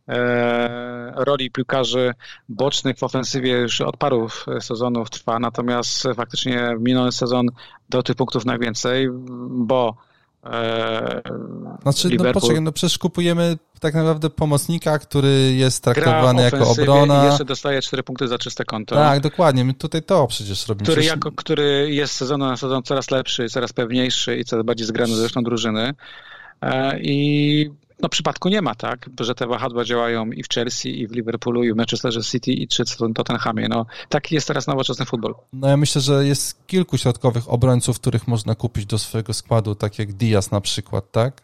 e, roli piłkarzy bocznych w ofensywie już od paru sezonów trwa, natomiast faktycznie minął sezon do tych punktów najwięcej, bo e, znaczy, no poczekaj, no przecież kupujemy tak naprawdę pomocnika, który jest traktowany jako obrona. I jeszcze dostaje 4 punkty za czyste konto. Tak, dokładnie. My tutaj to przecież robimy. Który, jako, który jest sezonu na sezon coraz lepszy, coraz pewniejszy i coraz bardziej zgrany zresztą drużyny. E, I no przypadku nie ma, tak, że te wahadła działają i w Chelsea, i w Liverpoolu, i w Manchesterze City, i czy w Tottenhamie. No, taki jest teraz nowoczesny futbol. No ja myślę, że jest kilku środkowych obrońców, których można kupić do swojego składu, tak jak Diaz na przykład, tak?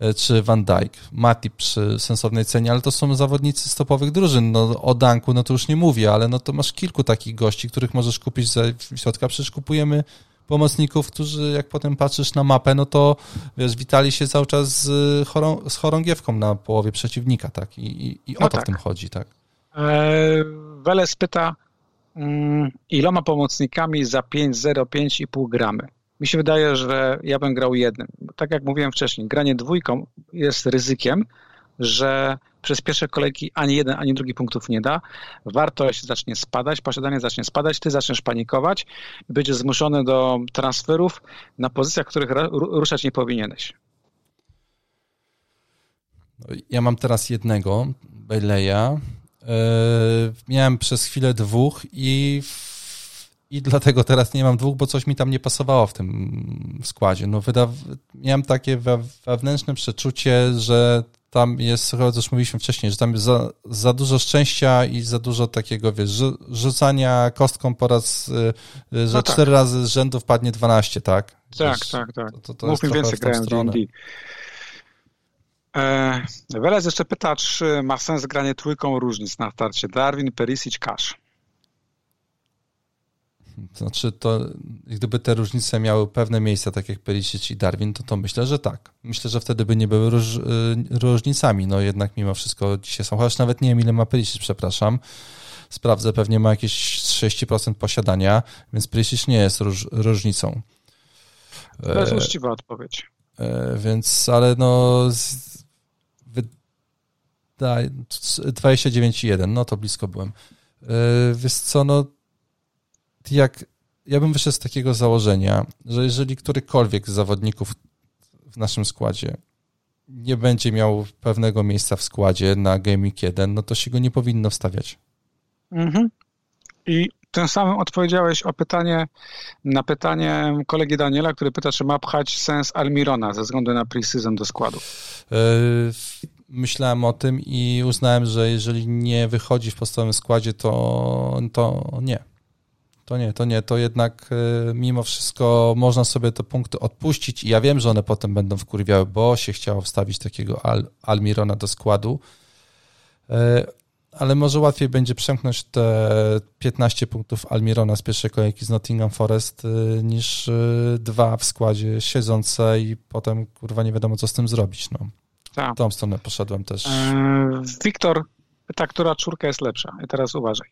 E, czy Van Dijk, Matip przy sensownej cenie, ale to są zawodnicy stopowych drużyn. No, o Danku, no to już nie mówię, ale no to masz kilku takich gości, których możesz kupić za środka. Przecież kupujemy pomocników, którzy jak potem patrzysz na mapę, no to wiesz, witali się cały czas z, chorą, z chorągiewką na połowie przeciwnika, tak? I, i, i o no to tak. w tym chodzi, tak? Eee, Weles pyta, mm, iloma pomocnikami za 5,05,5 gramy? Mi się wydaje, że ja bym grał jednym. Tak jak mówiłem wcześniej, granie dwójką jest ryzykiem, że przez pierwsze kolejki ani jeden, ani drugi punktów nie da. Wartość zacznie spadać, posiadanie zacznie spadać, ty zaczniesz panikować będziesz zmuszony do transferów na pozycjach, których ruszać nie powinieneś. Ja mam teraz jednego, Baileya. Yy, miałem przez chwilę dwóch i i dlatego teraz nie mam dwóch, bo coś mi tam nie pasowało w tym składzie. No, wyda... miałem takie wewnętrzne przeczucie, że tam jest, chyba już mówiliśmy wcześniej, że tam jest za, za dużo szczęścia i za dużo takiego, wiesz, rzucania kostką po raz, y, y, że no tak. cztery razy z rzędu wpadnie 12, tak? Tak, wiesz, tak, tak. To, to, to Mów mi więcej grałem D&D. Welez jeszcze pyta, czy ma sens granie trójką różnic na starcie. Darwin, Perisic, Cash. Znaczy, to gdyby te różnice miały pewne miejsca, tak jak Perisic i Darwin, to to myślę, że tak. Myślę, że wtedy by nie były róż, y, różnicami. No jednak mimo wszystko dzisiaj są, chociaż nawet nie wiem ile ma Perisic, przepraszam. Sprawdzę, pewnie ma jakieś 30% posiadania, więc Perisic nie jest róż, różnicą. To jest e, uczciwa odpowiedź. E, więc, ale no... Wydaje, 29,1, no to blisko byłem. E, wiesz co, no jak ja bym wyszedł z takiego założenia, że jeżeli którykolwiek z zawodników w naszym składzie nie będzie miał pewnego miejsca w składzie na Gaming 1, no to się go nie powinno wstawiać. Mhm. I tym samym odpowiedziałeś o pytanie na pytanie kolegi Daniela, który pyta, czy ma pchać sens Almirona ze względu na preseason do składu. Yy, myślałem o tym i uznałem, że jeżeli nie wychodzi w podstawowym składzie, to, to nie to nie, to nie, to jednak y, mimo wszystko można sobie te punkty odpuścić i ja wiem, że one potem będą wkurwiały, bo się chciało wstawić takiego Al, Almirona do składu, y, ale może łatwiej będzie przemknąć te 15 punktów Almirona z pierwszej kolejki z Nottingham Forest y, niż dwa w składzie siedzące i potem kurwa nie wiadomo co z tym zrobić. No. Tak. Tą stronę poszedłem też. Wiktor ta, która czwórka jest lepsza. I teraz uważaj.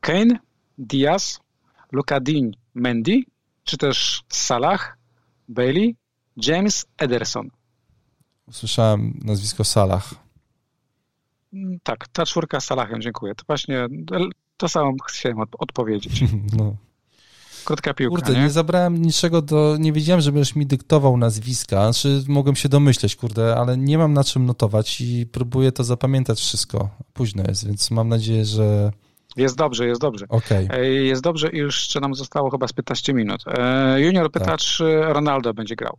Kane, Diaz, Luka Dean Mendy, czy też Salah, Bailey, James Ederson. Usłyszałem nazwisko Salah. Mm, tak, ta czwórka z Salahem, dziękuję. To właśnie to samo chciałem odpowiedzieć. No. Krótka piłka, Kurde, nie? nie zabrałem niczego do... Nie wiedziałem, żebyś mi dyktował nazwiska. Znaczy, mogłem się domyśleć, kurde, ale nie mam na czym notować i próbuję to zapamiętać wszystko. Późno jest, więc mam nadzieję, że jest dobrze, jest dobrze. Okay. E, jest dobrze i już nam zostało chyba z 15 minut. E, junior pyta, tak. czy Ronaldo będzie grał.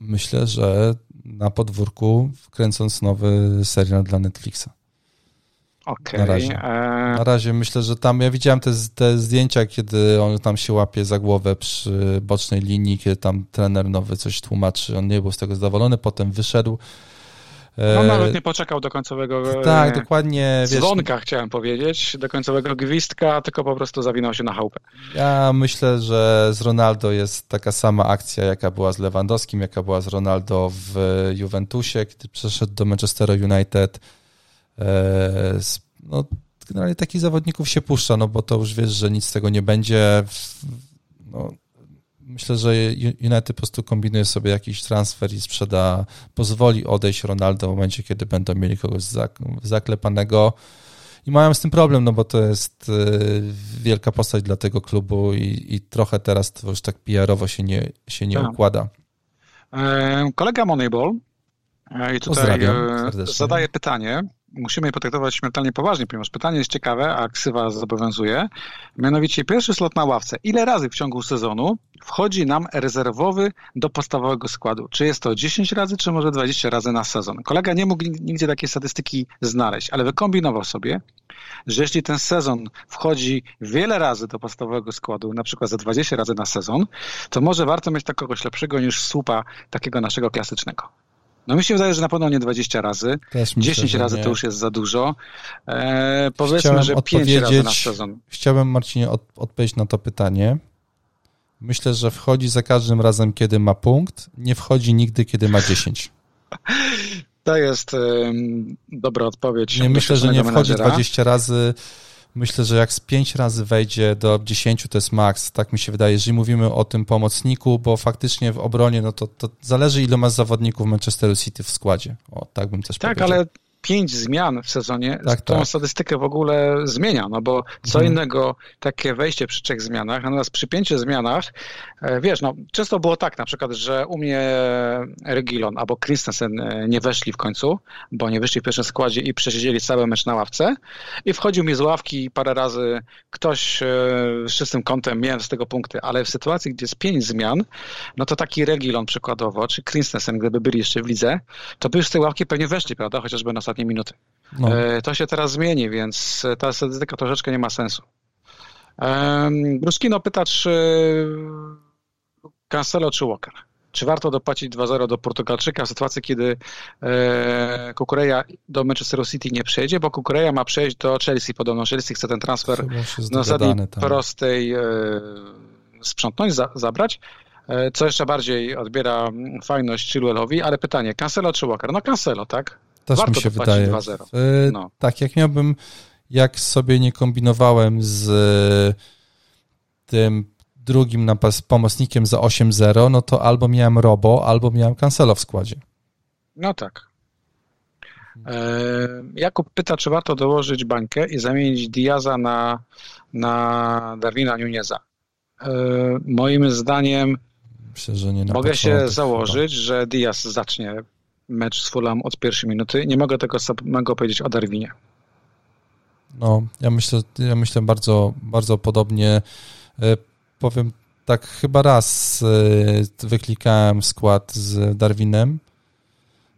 Myślę, że na podwórku, kręcąc nowy serial dla Netflixa. Okay. Na, razie. E, na razie myślę, że tam, ja widziałem te, te zdjęcia, kiedy on tam się łapie za głowę przy bocznej linii, kiedy tam trener nowy coś tłumaczy, on nie był z tego zadowolony, potem wyszedł No nawet nie poczekał do końcowego tak, dokładnie, dzwonka, wiesz, chciałem powiedzieć, do końcowego gwizdka, tylko po prostu zawinął się na chałupę. Ja myślę, że z Ronaldo jest taka sama akcja, jaka była z Lewandowskim, jaka była z Ronaldo w Juventusie, kiedy przeszedł do Manchesteru United. No, generalnie takich zawodników się puszcza, no bo to już wiesz, że nic z tego nie będzie. No, myślę, że United po prostu kombinuje sobie jakiś transfer i sprzeda, pozwoli odejść Ronaldo w momencie, kiedy będą mieli kogoś zaklepanego. I mają z tym problem, no bo to jest y, wielka postać dla tego klubu i, i trochę teraz to już tak PR-owo się nie, się nie tak. układa. E, kolega Moneyball e, i tutaj e, zadaje pytanie, musimy je potraktować śmiertelnie poważnie, ponieważ pytanie jest ciekawe, a ksywa zobowiązuje. Mianowicie pierwszy slot na ławce. Ile razy w ciągu sezonu wchodzi nam rezerwowy do podstawowego składu? Czy jest to 10 razy, czy może 20 razy na sezon? Kolega nie mógł nigdzie takiej statystyki znaleźć, ale wykombinował sobie, że jeśli ten sezon wchodzi wiele razy do podstawowego składu, na przykład za 20 razy na sezon, to może warto mieć takiego kogoś lepszego niż słupa takiego naszego klasycznego. No mi się wydaje, że na pewno nie 20 razy. Też 10 myślę, razy nie. to już jest za dużo. E, powiedzmy, Chciałem że 5 razy na sezon. Chciałbym, Marcinie, od, odpowiedzieć na to pytanie. Myślę, że wchodzi za każdym razem, kiedy ma punkt. Nie wchodzi nigdy, kiedy ma 10. To jest um, dobra odpowiedź. Nie myślę, że nie wchodzi menadżera. 20 razy Myślę, że jak z 5 razy wejdzie do 10, to jest maks. Tak mi się wydaje, jeżeli mówimy o tym pomocniku, bo faktycznie w obronie, no to, to zależy, ile ma zawodników Manchesteru City w składzie. O, tak bym też tak, powiedział. Tak, ale pięć zmian w sezonie tak, tą tak. statystykę w ogóle zmienia, no bo co mhm. innego takie wejście przy trzech zmianach, natomiast przy pięciu zmianach, e, wiesz, no często było tak na przykład, że u mnie Regilon albo Christensen e, nie weszli w końcu, bo nie wyszli w pierwszym składzie i przesiedzieli cały mecz na ławce i wchodził mi z ławki parę razy ktoś e, z czystym kątem, miałem z tego punkty, ale w sytuacji, gdzie jest pięć zmian, no to taki Regilon przykładowo, czy Christensen, gdyby byli jeszcze w lidze, to by już z tej ławki pewnie weszli, prawda, chociażby na ostatnie minuty. No. E, to się teraz zmieni, więc ta statystyka troszeczkę nie ma sensu. Bruskino pyta, czy Cancelo czy Walker? Czy warto dopłacić 2-0 do Portugalczyka w sytuacji, kiedy e, Kukureja do Manchesteru City nie przejdzie, bo Kukureja ma przejść do Chelsea. Podobno Chelsea chce ten transfer na zasadzie prostej e, sprzątnąć, za, zabrać co jeszcze bardziej odbiera fajność Chilwellowi, ale pytanie, Cancelo czy Walker? No Cancelo, tak? Też Warto mi się wydaje. 2-0. No. Tak, jak miałbym, jak sobie nie kombinowałem z e, tym drugim napas pomocnikiem za 8-0, no to albo miałem Robo, albo miałem Cancelo w składzie. No tak. E, Jakub pyta, czy warto dołożyć bańkę i zamienić Diaza na, na Darwina Nuneza. E, moim zdaniem Myślę, że nie mogę się założyć, chyba. że Diaz zacznie mecz z Fulham od pierwszej minuty. Nie mogę tego samego powiedzieć o Darwinie. No, ja myślę, ja myślę bardzo, bardzo podobnie. E, powiem tak, chyba raz e, wyklikałem skład z Darwinem,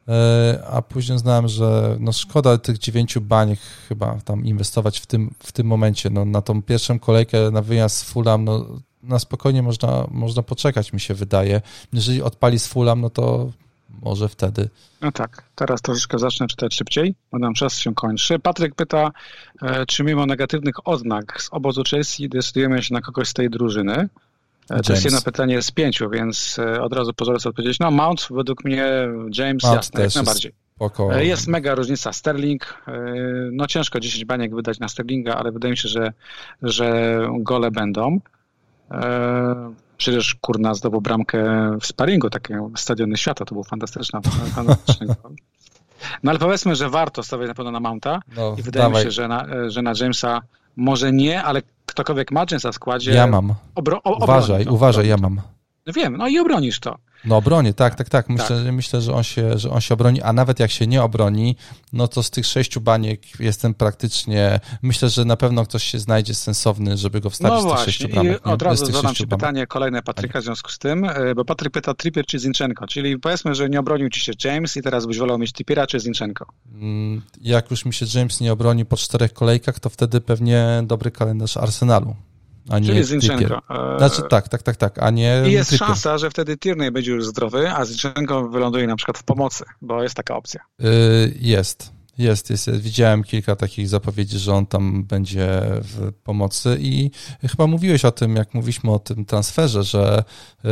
e, a później znałem, że no szkoda tych dziewięciu baniek chyba tam inwestować w tym, w tym momencie. No, na tą pierwszą kolejkę na wyjazd z Fulham, no na spokojnie można, można poczekać, mi się wydaje. Jeżeli odpali z Fulham, no to może wtedy. No tak, teraz troszeczkę zacznę czytać szybciej, bo nam czas się kończy. Patryk pyta, e, czy mimo negatywnych odznak z obozu Chelsea decydujemy się na kogoś z tej drużyny? James. E, to jest jedno pytanie z pięciu, więc e, od razu pozwolę sobie odpowiedzieć. No Mount według mnie, James, Mount jasne, jak najbardziej. Spoko. Jest mega różnica. Sterling, no ciężko 10 baniek wydać na Sterlinga, ale wydaje mi się, że, że gole będą. Przecież kurna zdobył bramkę w sparingu, takie stadiony świata, to był fantastyczne. No ale powiedzmy, że warto stawiać na pewno na Mounta no, i wydaje dawaj. mi się, że na, że na Jamesa może nie, ale ktokolwiek ma Jamesa w składzie... Ja mam. Obro, o, uważaj, uważaj, ja mam. No wiem, no i obronisz to. No obroni, tak, tak, tak. Myślę, tak. myślę że, on się, że on się obroni, a nawet jak się nie obroni, no to z tych sześciu baniek jestem praktycznie, myślę, że na pewno ktoś się znajdzie sensowny, żeby go wstawić no z tych właśnie. sześciu bramek. I od razu zadam Ci pytanie kolejne Patryka w związku z tym, e, bo Patryk pyta Trippier czy Zinchenko, czyli powiedzmy, że nie obronił Ci się James i teraz byś wolał mieć Trippiera czy Zinchenko. Mm, jak już mi się James nie obroni po czterech kolejkach, to wtedy pewnie dobry kalendarz Arsenalu. A nie Czyli Zinchenko. Znaczy tak, tak, tak, tak, a nie I jest Trippier. szansa, że wtedy Tierney będzie już zdrowy, a Zinchenko wyląduje na przykład w pomocy, bo jest taka opcja. Y, Jest. Jest, jest. Widziałem kilka takich zapowiedzi, że on tam będzie w pomocy i chyba mówiłeś o tym, jak mówiliśmy o tym transferze, że, y,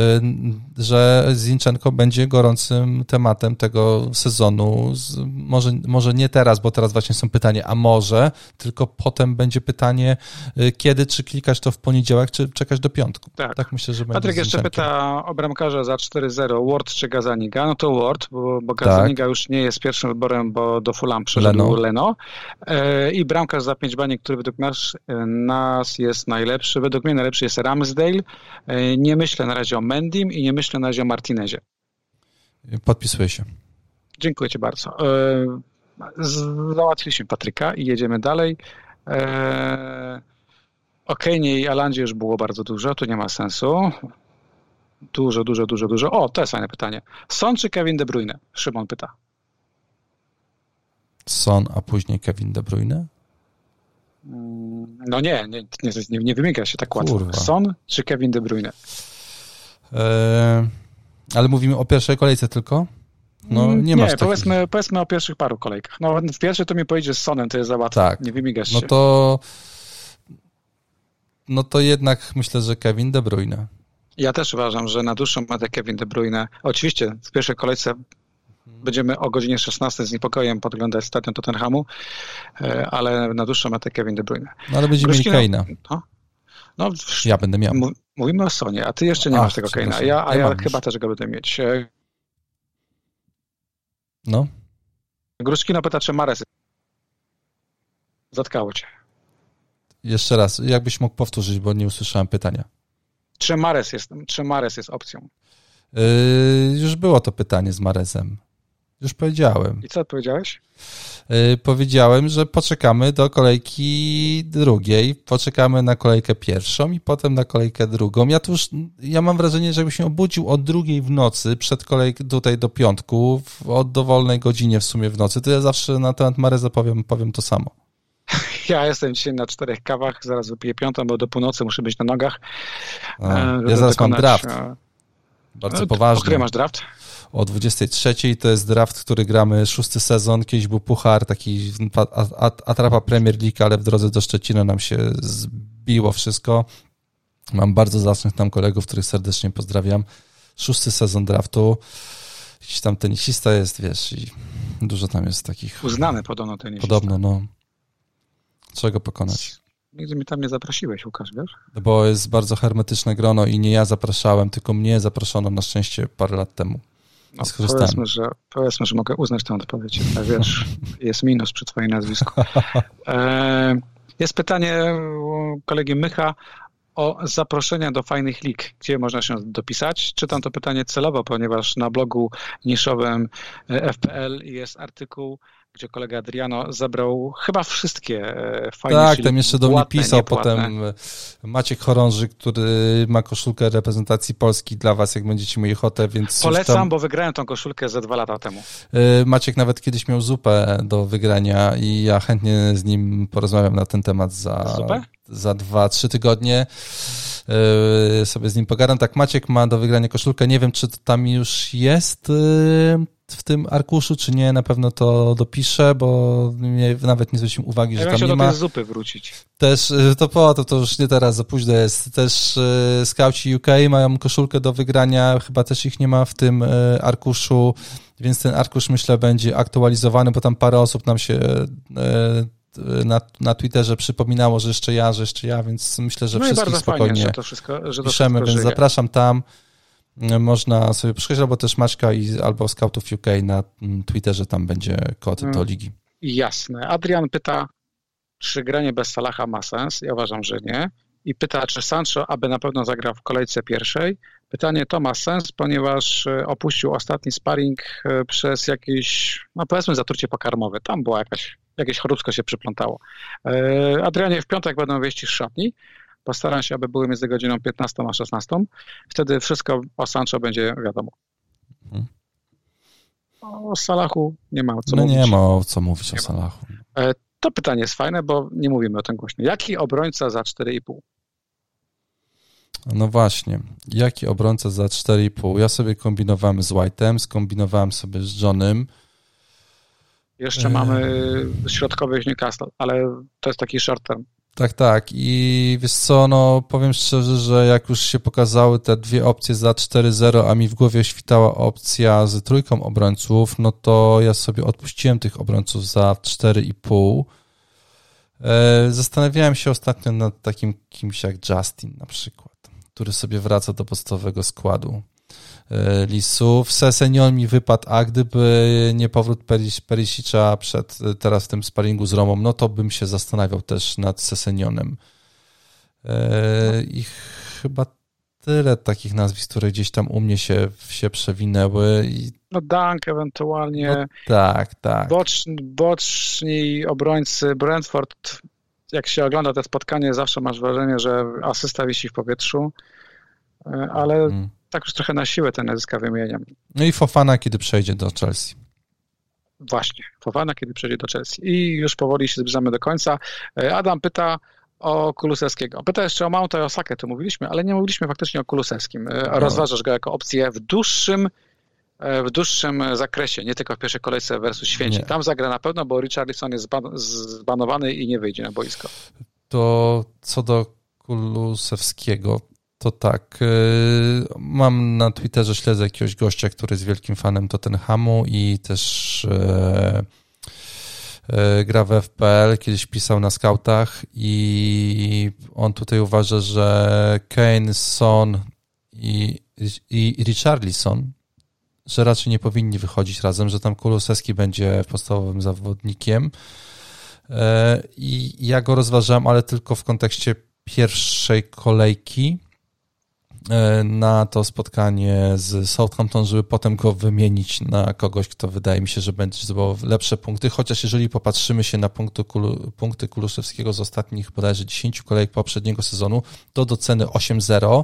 że Zinchenko będzie gorącym tematem tego sezonu. Może, może nie teraz, bo teraz właśnie są pytania, a może, tylko potem będzie pytanie, y, kiedy, czy klikać to w poniedziałek, czy czekać do piątku. Tak. Tak myślę, że będzie Patryk jeszcze pyta o bramkarza za 4-0, Ward czy Gazaniga? No to Ward, bo, bo Gazaniga już nie jest pierwszym wyborem, bo do Fulham przyszedł Leno. Leno. E, I bramkarz za 5 baniek, który według nas, e, nas jest najlepszy. Według mnie najlepszy jest Ramsdale. E, nie myślę na razie o Mendim i nie myślę na razie o Martinezie. Podpisuję się. Dziękuję Ci bardzo. Załatwiliśmy Patryka i jedziemy dalej. O Kanie i Alandzie już było bardzo dużo, tu nie ma sensu. Dużo, dużo, dużo, dużo. O, to jest fajne pytanie. Son czy Kevin De Bruyne? Szymon pyta. Son, a później Kevin De Bruyne? Mm, No nie, nie, nie, nie, nie wymiga się tak łatwo. Kurwa. Son czy Kevin De Bruyne? E, ale mówimy o pierwszej kolejce tylko? No nie nie masz takich. powiedzmy, powiedzmy o pierwszych paru kolejkach. No w pierwszej to mi powiedzieć z Sonem, to jest za łatwo. Tak. Nie wymigasz No się. to no to jednak myślę, że Kevin De Bruyne. Ja też uważam, że na dłuższą metę Kevin De Bruyne, oczywiście w pierwszej kolejce będziemy o godzinie 16 z niepokojem podglądać stadion Tottenhamu, e, ale na dłuższą metę Kevin De Bruyne. No ale będziemy mieli Gruszkino- Kane'a. No, no Ja będę miał. mówimy o Sonie, a ty jeszcze nie Ach, masz tego Kane'a, ja, a Ja ja chyba już. też go będę mieć. E, No. Gruszkino pyta, czy Mares zatkało cię. Jeszcze raz, jakbyś mógł powtórzyć, bo nie usłyszałem pytania. Czy Mares jest, czy Mares jest opcją? Yy, już było to pytanie z Marezem. Już powiedziałem. I co odpowiedziałeś? Yy, powiedziałem, że poczekamy do kolejki drugiej, poczekamy na kolejkę pierwszą i potem na kolejkę drugą. Ja tu już, ja mam wrażenie, że jakbym się obudził o drugiej w nocy, przed kolejką tutaj do piątku, w, o dowolnej godzinie w sumie w nocy, to ja zawsze na temat Mareza powiem, powiem to samo. Ja jestem dzisiaj na czterech kawach, zaraz wypiję piątą, bo do północy muszę być na nogach. A, e, ja zaraz mam dokonać, draft, e, bardzo O poważny. której masz draft? O 23. To jest draft, który gramy szósty sezon. Kiedyś był puchar, taki atrapa Premier League, ale w drodze do Szczecina nam się zbiło wszystko. Mam bardzo zacnych tam kolegów, których serdecznie pozdrawiam. Szósty sezon draftu. Jakiś tam tenisista jest, wiesz, i dużo tam jest takich. Uznany podobno tenisista. Podobno, no. Trzeba pokonać. Nigdy mnie tam nie zaprosiłeś, Łukasz, wiesz? Bo jest bardzo hermetyczne grono i nie ja zapraszałem, tylko mnie zaproszono na szczęście parę lat temu. No, powiedzmy, że, powiedzmy, że mogę uznać tę odpowiedź. Ale wiesz, jest minus przy twoim nazwisku. E, jest pytanie u kolegi Mycha o zaproszenia do fajnych lig, gdzie można się dopisać. Czytam to pytanie celowo, ponieważ na blogu niszowym e, FPL jest artykuł, gdzie kolega Adriano zabrał chyba wszystkie e, fajne Tak, tam jeszcze do mnie pisał niepłatne. potem e, Maciek Chorąży, który ma koszulkę reprezentacji Polski dla was, jak będziecie mieli ochotę, więc Polecam, tam, bo wygrałem tą koszulkę ze dwa lata temu. e, Maciek nawet kiedyś miał zupę do wygrania i ja chętnie z nim porozmawiam na ten temat za, Zupę? za dwa, trzy tygodnie. Sobie z nim pogadam. Tak, Maciek ma do wygrania koszulkę. Nie wiem, czy to tam już jest w tym arkuszu, czy nie. Na pewno to dopiszę, bo nie, nawet nie zwróciłem uwagi, Ja że tam nie do ma. tej zupy wrócić. Też y, to po to, to już nie teraz, za późno jest. Też y, skauci UK mają koszulkę do wygrania, chyba też ich nie ma w tym y, arkuszu, więc ten arkusz myślę będzie aktualizowany, bo tam parę osób nam się y, y, na, na Twitterze przypominało, że jeszcze ja, że jeszcze ja, więc myślę, że no wszystkich bardzo fajnie, spokojnie że to wszystko, że to piszemy, wszystko więc żyje. zapraszam tam. Można sobie przyjść, albo też Maćka i, albo Scoutów UK na mm, Twitterze, tam będzie kod Mm. do ligi. Jasne. Adrian pyta, czy granie bez Salaha ma sens? Ja uważam, że nie. I pyta, czy Sancho, aby na pewno zagrał w kolejce pierwszej. Pytanie to ma sens, ponieważ e, opuścił ostatni sparring e, przez jakieś, no powiedzmy, zatrucie pokarmowe. Tam była jakaś, jakieś choróbsko się przyplątało. E, Adrianie, w piątek będą wieści z szatni. Postaram się, aby były między godziną 15 a 16. Wtedy wszystko o Sancho będzie wiadomo. Mhm. O Salachu nie ma co no mówić. nie ma o co mówić Nie o ma. Salachu. To pytanie jest fajne, bo nie mówimy o tym głośno. Jaki obrońca za 4,5? No właśnie. Jaki obrońca za 4,5? Ja sobie kombinowałem z White'em, skombinowałem sobie z Johnem. Jeszcze mamy środkowych Newcastle, ale to jest taki short term. Tak, tak. I wiesz co, no powiem szczerze, że jak już się pokazały te dwie opcje za 4-0, a mi w głowie świtała opcja z trójką obrońców, no to ja sobie odpuściłem tych obrońców za 4,5. E, zastanawiałem się ostatnio nad takim kimś jak Justin na przykład, który sobie wraca do podstawowego składu. E, Lisów. Sesenion mi wypadł, a gdyby nie powrót Perisicza przed e, teraz w tym sparingu z Romą, no to bym się zastanawiał też nad Sesenionem. E, I chyba tyle takich nazwisk, które gdzieś tam u mnie się, się przewinęły. I... No Dunk ewentualnie. No, tak, tak. Boczni, boczni obrońcy Brentford, jak się ogląda te spotkanie, zawsze masz wrażenie, że asysta wisi w powietrzu, ale hmm tak już trochę na siłę te nazwiska wymieniam. No i Fofana, kiedy przejdzie do Chelsea. Właśnie, Fofana, kiedy przejdzie do Chelsea. I już powoli się zbliżamy do końca. E, Adam pyta o Kulusewskiego. Pyta jeszcze o Mounta i Osakę, to mówiliśmy, ale nie mówiliśmy faktycznie o Kulusewskim. E, no. Rozważasz go jako opcję w dłuższym e, w dłuższym zakresie, nie tylko w pierwszej kolejce versus Święci. Nie. Tam zagra na pewno, bo Richarlison jest zbanowany i nie wyjdzie na boisko. To co do Kulusewskiego, to tak. Y, mam na Twitterze, śledzę jakiegoś gościa, który jest wielkim fanem Tottenhamu i też e, e, gra w FPL, kiedyś pisał na scoutach i on tutaj uważa, że Kane, Son i, i Richarlison, że raczej nie powinni wychodzić razem, że tam Kulusewski będzie podstawowym zawodnikiem. I ja go rozważam, ale tylko w kontekście pierwszej kolejki na to spotkanie z Southampton, żeby potem go wymienić na kogoś, kto wydaje mi się, że będzie zdobywał lepsze punkty, chociaż jeżeli popatrzymy się na punkty, punkty Kulusewskiego z ostatnich bodajże 10 kolejek poprzedniego sezonu, to do ceny 8-0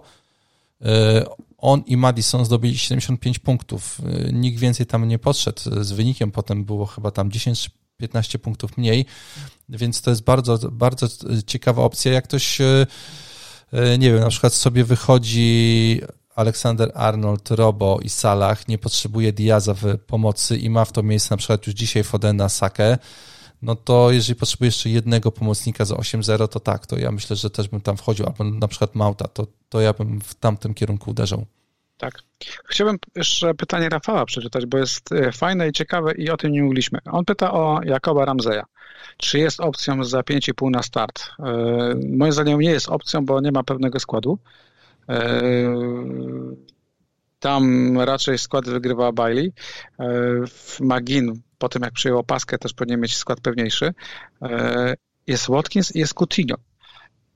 e, on i Madison zdobyli 75 punktów. E, nikt więcej tam nie podszedł. Z wynikiem potem było chyba tam 10 15 punktów mniej, więc to jest bardzo, bardzo ciekawa opcja. Jak ktoś E, nie wiem, na przykład sobie wychodzi Aleksander Arnold, Robo i Salah, nie potrzebuje Diaza w pomocy i ma w to miejsce na przykład już dzisiaj Fodena, Sakę, no to jeżeli potrzebuje jeszcze jednego pomocnika za 8-0, to tak, to ja myślę, że też bym tam wchodził, albo na przykład Mauta, to, to ja bym w tamtym kierunku uderzał. Tak. Chciałbym jeszcze pytanie Rafała przeczytać, bo jest e, fajne i ciekawe i o tym nie mówiliśmy. On pyta o Jakoba Ramzeja. Czy jest opcją za 5,5 na start? E, moim zdaniem nie jest opcją, bo nie ma pewnego składu. E, tam raczej skład wygrywa Bailey. W Magin, po tym jak przyjął opaskę, też powinien mieć skład pewniejszy. Jest Watkins i jest Coutinho.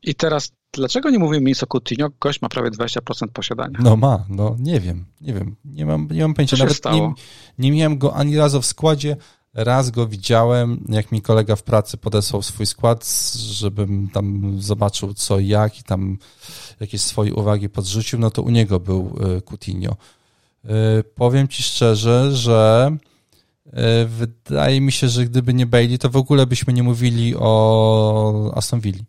I teraz Dlaczego nie mówimy nic o Coutinho? Gość ma prawie 20% posiadania. No ma, no nie wiem, nie wiem, nie mam, nie mam pojęcia. Nawet nie, nie miałem go ani razu w składzie, raz go widziałem, jak mi kolega w pracy podesłał swój skład, żebym tam zobaczył co i jak i tam jakieś swoje uwagi podrzucił, no to u niego był e, Coutinho. E, powiem ci szczerze, że e, wydaje mi się, że gdyby nie Bailey, to w ogóle byśmy nie mówili o Aston Villa.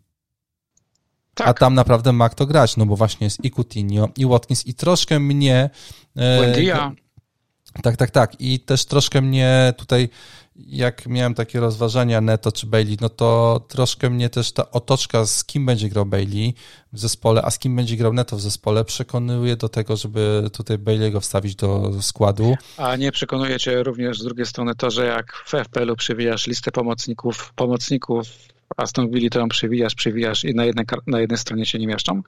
Tak. A tam naprawdę ma kto grać, no bo właśnie jest i Coutinho, i Watkins, i troszkę mnie... Buendia. Tak, tak, tak. I też troszkę mnie tutaj, jak miałem takie rozważania Neto czy Bailey, no to troszkę mnie też ta otoczka, z kim będzie grał Bailey w zespole, a z kim będzie grał Neto w zespole, przekonuje do tego, żeby tutaj Bailey'ego wstawić do składu. A nie przekonuje cię również z drugiej strony to, że jak w FPL-u przewijasz listę pomocników, pomocników Aston Villa to ją przewijasz, przewijasz i na jednej, na jednej stronie się nie mieszczą?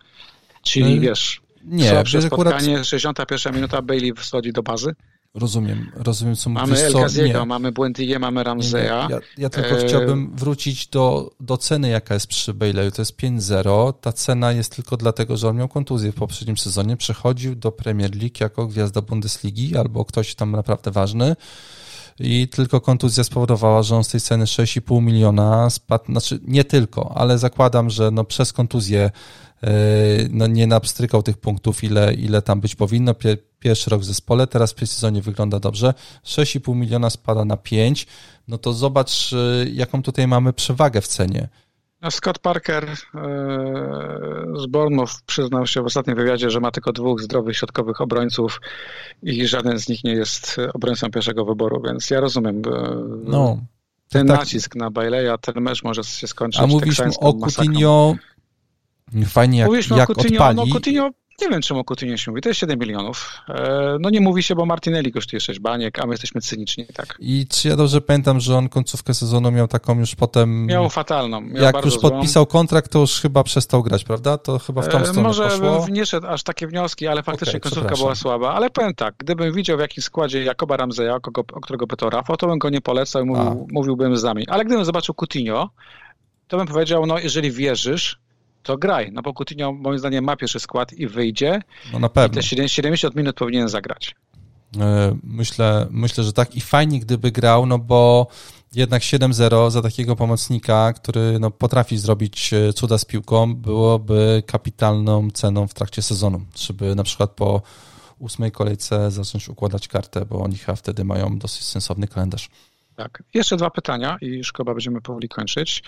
Czyli wiesz, nie, słabsze spotkanie, akurat... 61 minuta, Bailey wchodzi do bazy. Rozumiem, rozumiem co mówisz. Mamy El Gaziego, mamy Błędiję, mamy Ramzeja. Ja, ja, tylko e... chciałbym wrócić do, do ceny, jaka jest przy Baileyu. To jest 5-0. Ta cena jest tylko dlatego, że on miał kontuzję w poprzednim sezonie. Przechodził do Premier League jako gwiazda Bundesligi albo ktoś tam naprawdę ważny i tylko kontuzja spowodowała, że on z tej ceny 6,5 miliona spadł, znaczy nie tylko, ale zakładam, że no przez kontuzję no nie napstrykał tych punktów, ile, ile tam być powinno. Pierwszy rok w zespole, teraz w sezonie wygląda dobrze. 6,5 miliona spada na 5, no to zobacz, e, jaką tutaj mamy przewagę w cenie. Scott Parker e, z Bournemouth przyznał się w ostatnim wywiadzie, że ma tylko dwóch zdrowych środkowych obrońców i żaden z nich nie jest obrońcą pierwszego wyboru, więc ja rozumiem no, ten tak. nacisk na Baileya, ten mecz może się skończyć A mówiliśmy o Coutinho, fajnie jak, Mówiliśmy jak o Coutinho, odpali. No, Coutinho nie wiem, czemu Coutinho się mówi. To jest 7 milionów. E, no nie mówi się, bo Martinelli kosztuje 6 baniek, a my jesteśmy cyniczni, tak. I czy ja dobrze pamiętam, że on końcówkę sezonu miał taką już potem... Miał fatalną. Miał jak już podpisał kontrakt, to już chyba przestał grać, prawda? To chyba w tą e, stronę Może poszło. bym nie szedł aż takie wnioski, ale faktycznie okay, końcówka była słaba. Ale powiem tak, gdybym widział w jakim składzie Jakoba Ramzeja, o którego pytał Rafał, to bym go nie polecał i mówił, mówiłbym z nami. Ale gdybym zobaczył Coutinho, to bym powiedział, no jeżeli wierzysz, to graj. No bo Coutinho moim zdaniem ma pierwszy skład i wyjdzie. No na pewno. I te 70 minut powinien zagrać. E, myślę, myślę, że tak i fajnie gdyby grał, no bo jednak 7-0 za takiego pomocnika, który no, potrafi zrobić e, cuda z piłką, byłoby kapitalną ceną w trakcie sezonu, żeby na przykład po ósmej kolejce zacząć układać kartę, bo oni chyba wtedy mają dosyć sensowny kalendarz. Tak. Jeszcze dwa pytania i chyba będziemy powoli kończyć.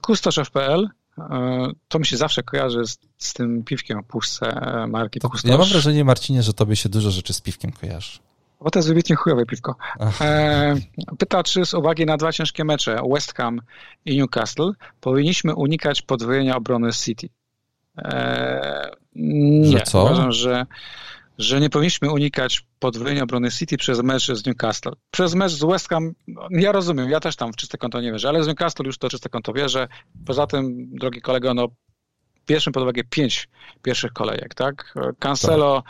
Kustosz.fl E, to mi się zawsze kojarzy z, z tym piwkiem o puszce e, marki to, Ja mam wrażenie, Marcinie, że tobie się dużo rzeczy z piwkiem kojarzy. Bo to jest wybitnie chujowe piwko. E, pyta, czy z uwagi na dwa ciężkie mecze, West Ham i Newcastle, powinniśmy unikać podwojenia obrony City? E, nie. Że co? Uważam, że że nie powinniśmy unikać podwojenia obrony City przez mecz z Newcastle. Przez mecz z West Ham, no, ja rozumiem, ja też tam w czyste konto nie wierzę, ale z Newcastle już to czyste konto wierzę. Poza tym, drogi kolego, no bierzmy pod uwagę pięć pierwszych kolejek, tak? Cancelo,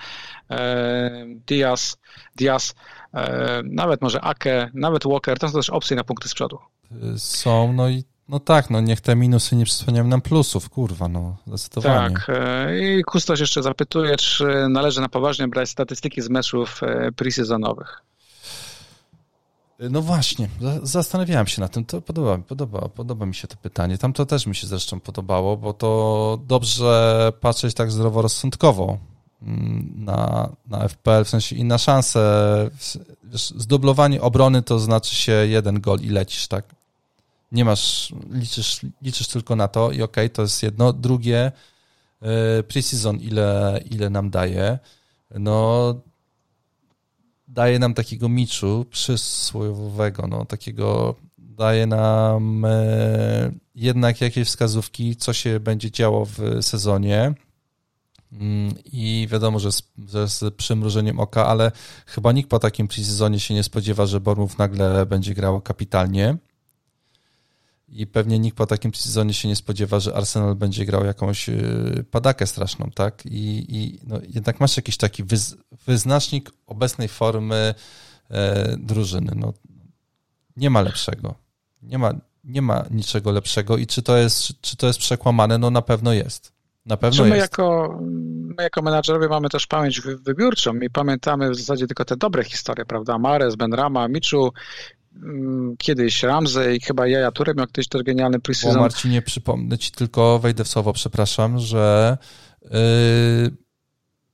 tak. E, Diaz, Diaz e, nawet może Ake, nawet Walker, to są też opcje na punkty z przodu. Są, no i no tak, no niech te minusy nie przysłaniają nam plusów, kurwa, no zdecydowanie. Tak, e, i Kustoś jeszcze zapytuje, czy należy na poważnie brać statystyki z meczów e, preseasonowych. No właśnie, zastanawiałem się na tym, to podoba, podoba, podoba mi się to pytanie. Tam to też mi się zresztą podobało, bo to dobrze patrzeć tak zdroworozsądkowo mm, na, na FPL, w sensie i na szansę. Wiesz, zdublowanie obrony to znaczy się jeden gol i lecisz, tak? Nie masz, liczysz, liczysz tylko na to i okej, okay, to jest jedno. Drugie, e, preseason ile, ile nam daje, no daje nam takiego miczu przysłowiowego, no takiego daje nam e, jednak jakieś wskazówki, co się będzie działo w sezonie. Mm, i wiadomo, że z, że z przymrużeniem oka, ale chyba nikt po takim preseasonie się nie spodziewa, że Bormów nagle będzie grało kapitalnie i pewnie nikt po takim sezonie się nie spodziewa, że Arsenal będzie grał jakąś y, padakę straszną, tak? I, i no, jednak masz jakiś taki wyz, wyznacznik obecnej formy e, drużyny. No, nie ma lepszego. Nie ma, nie ma niczego lepszego i czy to jest, czy to jest przekłamane? No na pewno jest. Na pewno my jest. Jako, my jako menadżerowie mamy też pamięć wybiórczą i pamiętamy w zasadzie tylko te dobre historie, prawda? Mares, Benrama, Miczu, Mm, kiedyś Ramsey, chyba Jaja Ture miał kiedyś też genialny preseason. Bo Marcinie, przypomnę ci tylko, wejdę w słowo, przepraszam, że yy,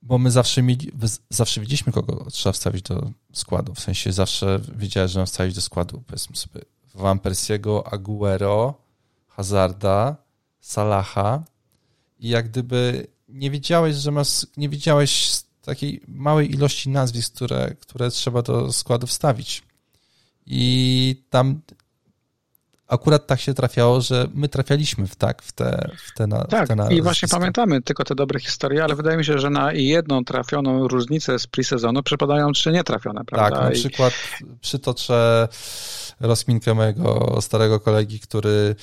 bo my zawsze, mieli, zawsze widzieliśmy, kogo trzeba wstawić do składu. W sensie zawsze wiedziałeś, że mam wstawić do składu. Powiedzmy sobie Van Persiego, Aguero, Hazarda, Salaha i jak gdyby nie wiedziałeś, że masz, nie wiedziałeś takiej małej ilości nazwisk, które, które trzeba do składu wstawić. I tam akurat tak się trafiało, że my trafialiśmy w tak, w te, w te na, Tak, w te na i właśnie pamiętamy tylko te dobre historie, ale wydaje mi się, że na jedną trafioną różnicę z pre-sezonu przypadają trzy nietrafione, prawda? Tak, na przykład przytoczę rozminkę mojego starego kolegi, który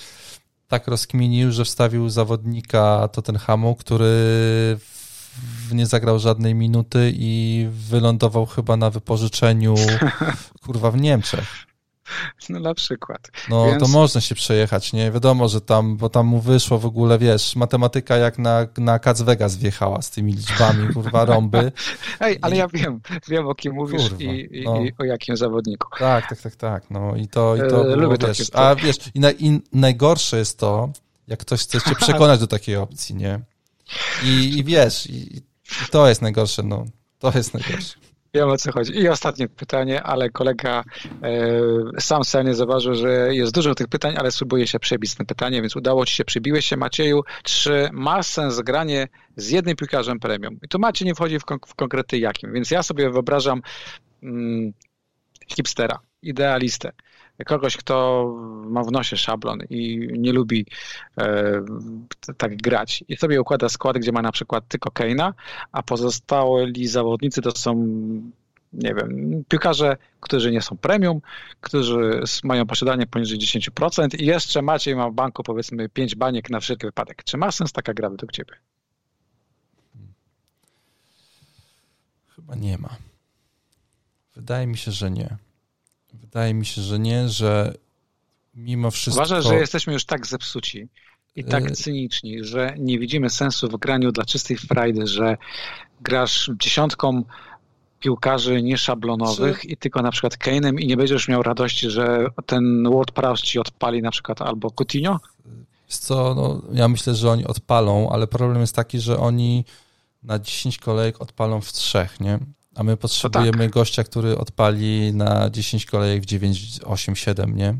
tak rozkminił, że wstawił zawodnika Tottenhamu, który nie zagrał żadnej minuty i wylądował chyba na wypożyczeniu kurwa w Niemczech. No na przykład. No Więc... to można się przejechać, nie? Wiadomo, że tam, bo tam mu wyszło w ogóle, wiesz, matematyka jak na, na Cats Vegas wjechała z tymi liczbami, kurwa, rąby. Ej, ale I... ja wiem, wiem o kim mówisz kurwa, i, i, no. i, o jakim zawodniku. Tak, tak, tak, tak, no i to, i to e, było, wiesz, a wiesz, i, na, i najgorsze jest to, jak ktoś chce cię przekonać do takiej opcji, nie? I, i wiesz, i, to jest najgorsze, no, to jest najgorsze. Wiem o co chodzi. I ostatnie pytanie, ale kolega e, sam nie zauważył, że jest dużo tych pytań, ale spróbuję się przebić na pytanie, więc udało ci się, przebiłeś się. Macieju, czy ma sens granie z jednym piłkarzem premium? I tu Maciej nie wchodzi w, kon w konkrety jakim, więc ja sobie wyobrażam mm, hipstera, idealistę kogoś, kto ma w nosie szablon i nie lubi e, tak grać i sobie układa skład, gdzie ma na przykład tylko Keina, a pozostali zawodnicy to są nie wiem, piłkarze, którzy nie są premium, którzy mają posiadanie poniżej 10% i jeszcze Maciej ma w banku powiedzmy 5 baniek na wszelki wypadek. Czy ma sens taka gra według Ciebie? Chyba nie ma. Wydaje mi się, że nie. Wydaje mi się, że nie, że mimo wszystko... Uważasz, że jesteśmy już tak zepsuci i tak y- cyniczni, że nie widzimy sensu w graniu dla czystej frajdy, że grasz dziesiątką piłkarzy nieszablonowych Czy... i tylko na przykład Kane'em i nie będziesz miał radości, że ten Ward Prowse ci odpali na przykład albo Coutinho? co, no, ja myślę, że oni odpalą, ale problem jest taki, że oni na 10 kolejek odpalą w trzech, nie? A my potrzebujemy tak. gościa, który odpali na 10 kolejek w 9, 8, 7, nie?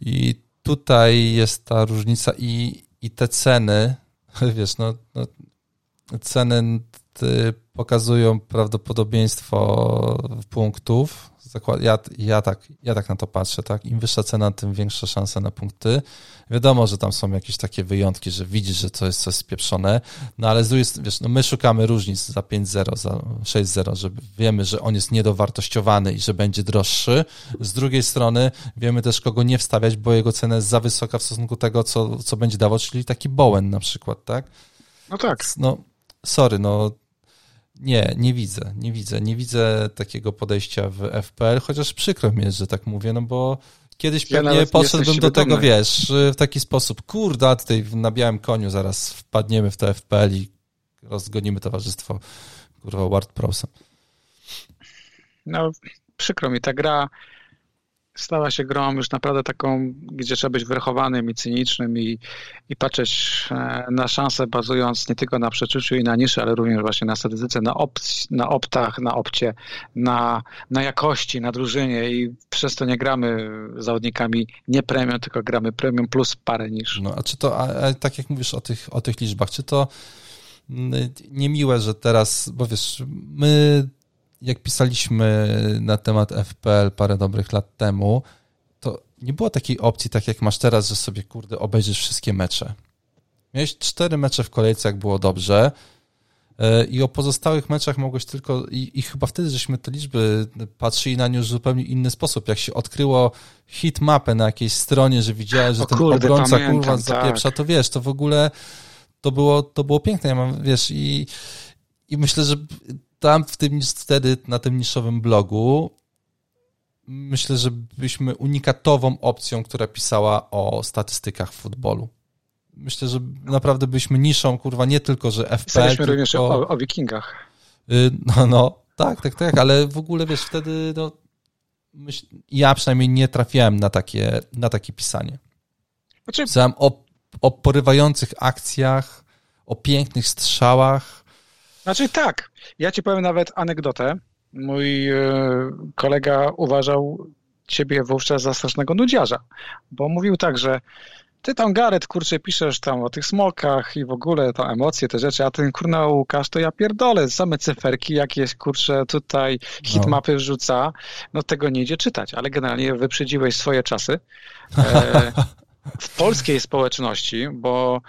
I tutaj jest ta różnica i, i te ceny, wiesz, no, no ceny pokazują prawdopodobieństwo punktów. Ja, ja, tak, ja tak na to patrzę, tak? Im wyższa cena, tym większa szansa na punkty. Wiadomo, że tam są jakieś takie wyjątki, że widzisz, że to jest coś spieprzone, no ale z drugiej strony, wiesz, no my szukamy różnic za 5-0, za 6-0, że wiemy, że on jest niedowartościowany i że będzie droższy. Z drugiej strony wiemy też, kogo nie wstawiać, bo jego cena jest za wysoka w stosunku tego, co, co będzie dawał, czyli taki Bowen na przykład, tak? No tak. No, sorry, no nie, nie widzę, nie widzę. Nie widzę takiego podejścia w FPL, chociaż przykro mi jest, że tak mówię, no bo kiedyś pewnie ja podszedłbym do tego, wiesz, w taki sposób, kurde, tutaj na białym koniu zaraz wpadniemy w to FPL i rozgonimy towarzystwo, kurwa, WordPressem. No, przykro mi, ta gra stała się grą już naprawdę taką, gdzie trzeba być wyrachowanym i cynicznym i, i patrzeć e, na szanse bazując nie tylko na przeczuciu i na niszy, ale również właśnie na statystyce, na, op na optach, na opcie, na, na jakości, na drużynie i przez to nie gramy zawodnikami nie premium, tylko gramy premium plus parę niż. No a czy to, a, a tak jak mówisz o tych, o tych liczbach, czy to mm, niemiłe, że teraz, bo wiesz, my jak pisaliśmy na temat FPL parę dobrych lat temu, to nie było takiej opcji, tak jak masz teraz, że sobie, kurde, obejrzysz wszystkie mecze. Miałeś cztery mecze w kolejce, jak było dobrze, e, i o pozostałych meczach mogłeś tylko, i, i, chyba wtedy żeśmy te liczby patrzyli na nie już w zupełnie inny sposób. Jak się odkryło hit mapę na jakiejś stronie, że widziałeś, że o ten kurde, obrońca pamiętam, kurwa zapieprza, tak. to wiesz, to w ogóle to było, to było piękne. Ja mam, wiesz, i, i myślę, że tam w tym, wtedy na tym niszowym blogu myślę, że byliśmy unikatową opcją, która pisała o statystykach futbolu. Myślę, że naprawdę byliśmy niszą, kurwa, nie tylko, że FPL, Pisaliśmy tylko... również o, o wikingach. Y, no, no, tak, tak, tak, ale w ogóle, wiesz, wtedy, no, myśl, ja przynajmniej nie trafiałem na takie, na takie pisanie. Znaczy... Pisałem o, o porywających akcjach, o pięknych strzałach, znaczy tak, ja ci powiem nawet anegdotę. Mój e, kolega uważał ciebie wówczas za strasznego nudziarza, bo mówił tak, że ty tam Garet, kurczę, piszesz tam o tych smokach i w ogóle tam emocje, te rzeczy, a ten kurna Łukasz, to ja pierdolę, same cyferki jakieś, kurczę, tutaj hitmapy no. wrzuca, no tego nie idzie czytać, ale generalnie wyprzedziłeś swoje czasy. E, w polskiej społeczności, bo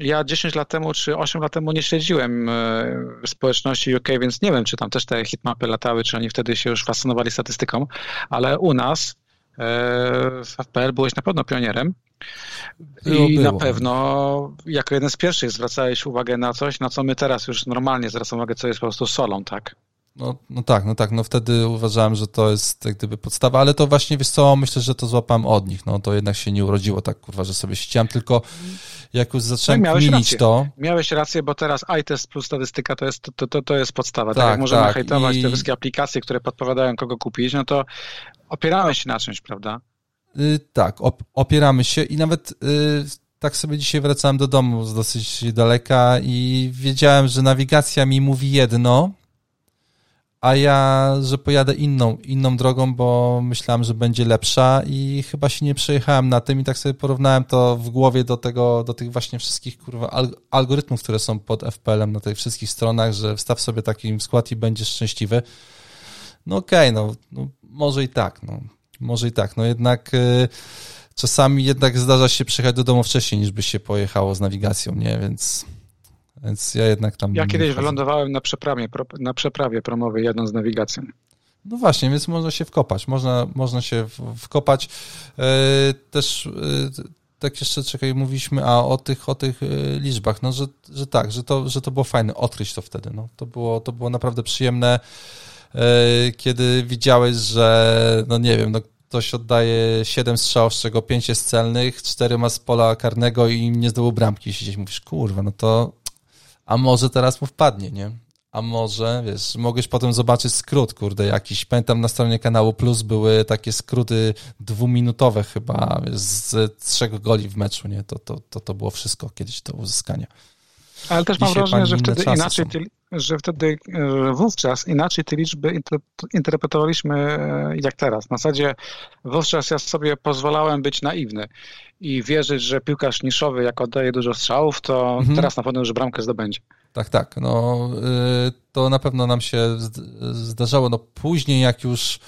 ja 10 lat temu czy 8 lat temu nie śledziłem e, społeczności UK, więc nie wiem, czy tam też te hitmapy latały, czy oni wtedy się już fascynowali statystyką, ale u nas e, w FPL byłeś na pewno pionierem i było. na pewno jako jeden z pierwszych zwracałeś uwagę na coś, na co my teraz już normalnie zwracamy uwagę, co jest po prostu solą, tak? No, no tak, no tak, no wtedy uważałem, że to jest jak gdyby podstawa, ale to właśnie, wiesz co, myślę, że to złapałem od nich, no to jednak się nie urodziło tak, kurwa, że sobie chciałem, tylko jak już zacząłem no, to... Miałeś rację, bo teraz iTest plus statystyka to jest, to, to, to jest podstawa, tak, tak jak możemy tak. hejtować I... te wszystkie aplikacje, które podpowiadają, kogo kupić, no to opieramy się na czymś, prawda? Yy, tak, op opieramy się i nawet... Yy tak sobie dzisiaj wracałem do domu z dosyć daleka i wiedziałem, że nawigacja mi mówi jedno, a ja, że pojadę inną, inną drogą, bo myślałem, że będzie lepsza i chyba się nie przejechałem na tym i tak sobie porównałem to w głowie do tego, do tych właśnie wszystkich kurwa algorytmów, które są pod FPL-em na tych wszystkich stronach, że wstaw sobie taki skład i będziesz szczęśliwy. No okej, okay, no, no, może i tak, no. Może i tak, no jednak y, czasami jednak zdarza się przyjechać do domu wcześniej, niż by się pojechało z nawigacją, nie, więc więc ja jednak tam... Ja kiedyś wylądowałem na przeprawie, na przeprawie promowej jadąc z nawigacją. No właśnie, więc można się wkopać, można, można się wkopać. E, też e, tak jeszcze, czekaj, mówiliśmy a o tych, o tych e, liczbach, no, że, że tak, że to, że to było fajne, odkryć to wtedy, no. To było, to było naprawdę przyjemne, kiedy widziałeś, że, no nie wiem, no ktoś oddaje 7 strzałów, z czego 5 jest celnych, 4 ma z pola karnego i nie zdobył bramki. Siedzieć mówisz, kurwa, no to a może teraz mu wpadnie, nie? A może, wiesz, mogłeś potem zobaczyć skrót, kurde, jakiś. Pamiętam na stronie kanału Plus były takie skróty dwuminutowe chyba wiesz, z trzech goli w meczu, nie? To, to, to, to było wszystko kiedyś do uzyskania. Ale też mam wrażenie, że wtedy inaczej, ty, że wtedy że wówczas inaczej te liczby interpretowaliśmy e, jak teraz. Na zasadzie wówczas ja sobie pozwalałem być naiwny i wierzyć, że piłkarz niszowy, jak oddaje dużo strzałów, to mhm. teraz na pewno już bramkę zdobędzie. Tak, tak. No, y, to na pewno nam się zdarzało. No, później, jak już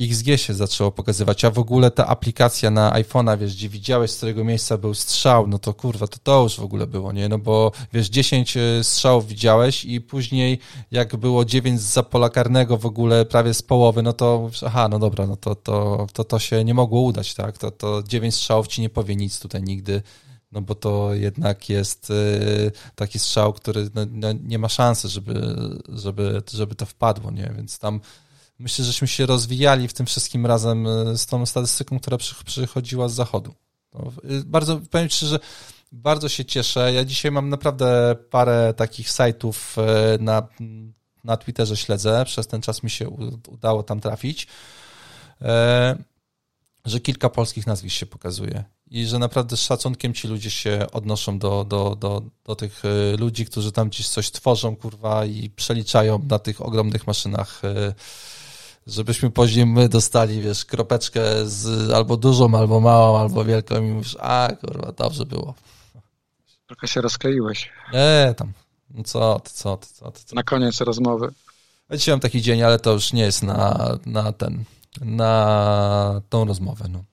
XG się zaczęło pokazywać, a w ogóle ta aplikacja na iPhone'a, wiesz, gdzie widziałeś, z którego miejsca był strzał, no to kurwa, to to już w ogóle było, nie? No bo wiesz, 10 y, strzałów widziałeś i później jak było 9 z pola karnego w ogóle prawie z połowy, no to aha, no dobra, no to to, to, to się nie mogło udać, tak? To, to 9 strzałów ci nie powie nic tutaj nigdy no bo to jednak jest y, taki strzał, który no, no, nie ma szansy, żeby, żeby, żeby to wpadło, nie? Więc tam myślę, żeśmy się rozwijali w tym wszystkim razem y, z tą statystyką, która przychodziła z zachodu. No, y, bardzo, powiem że bardzo się cieszę. Ja dzisiaj mam naprawdę parę takich sajtów na, na Twitterze śledzę. Przez ten czas mi się udało tam trafić, że kilka polskich nazwisk się pokazuje i że naprawdę z szacunkiem ci ludzie się odnoszą do, do, do, do tych e, ludzi, którzy tam gdzieś coś tworzą, kurwa, i przeliczają na tych ogromnych maszynach, e, żebyśmy później my dostali, wiesz, kropeczkę z albo dużą, albo małą, albo wielką i mówisz, a kurwa, dobrze było. Trochę się rozkleiłeś. Nie, tam, no co ty, co ty, co ty. Co? Na koniec rozmowy. Ja dzisiaj mam taki dzień, ale to już nie jest na, na ten, na tą rozmowę, no.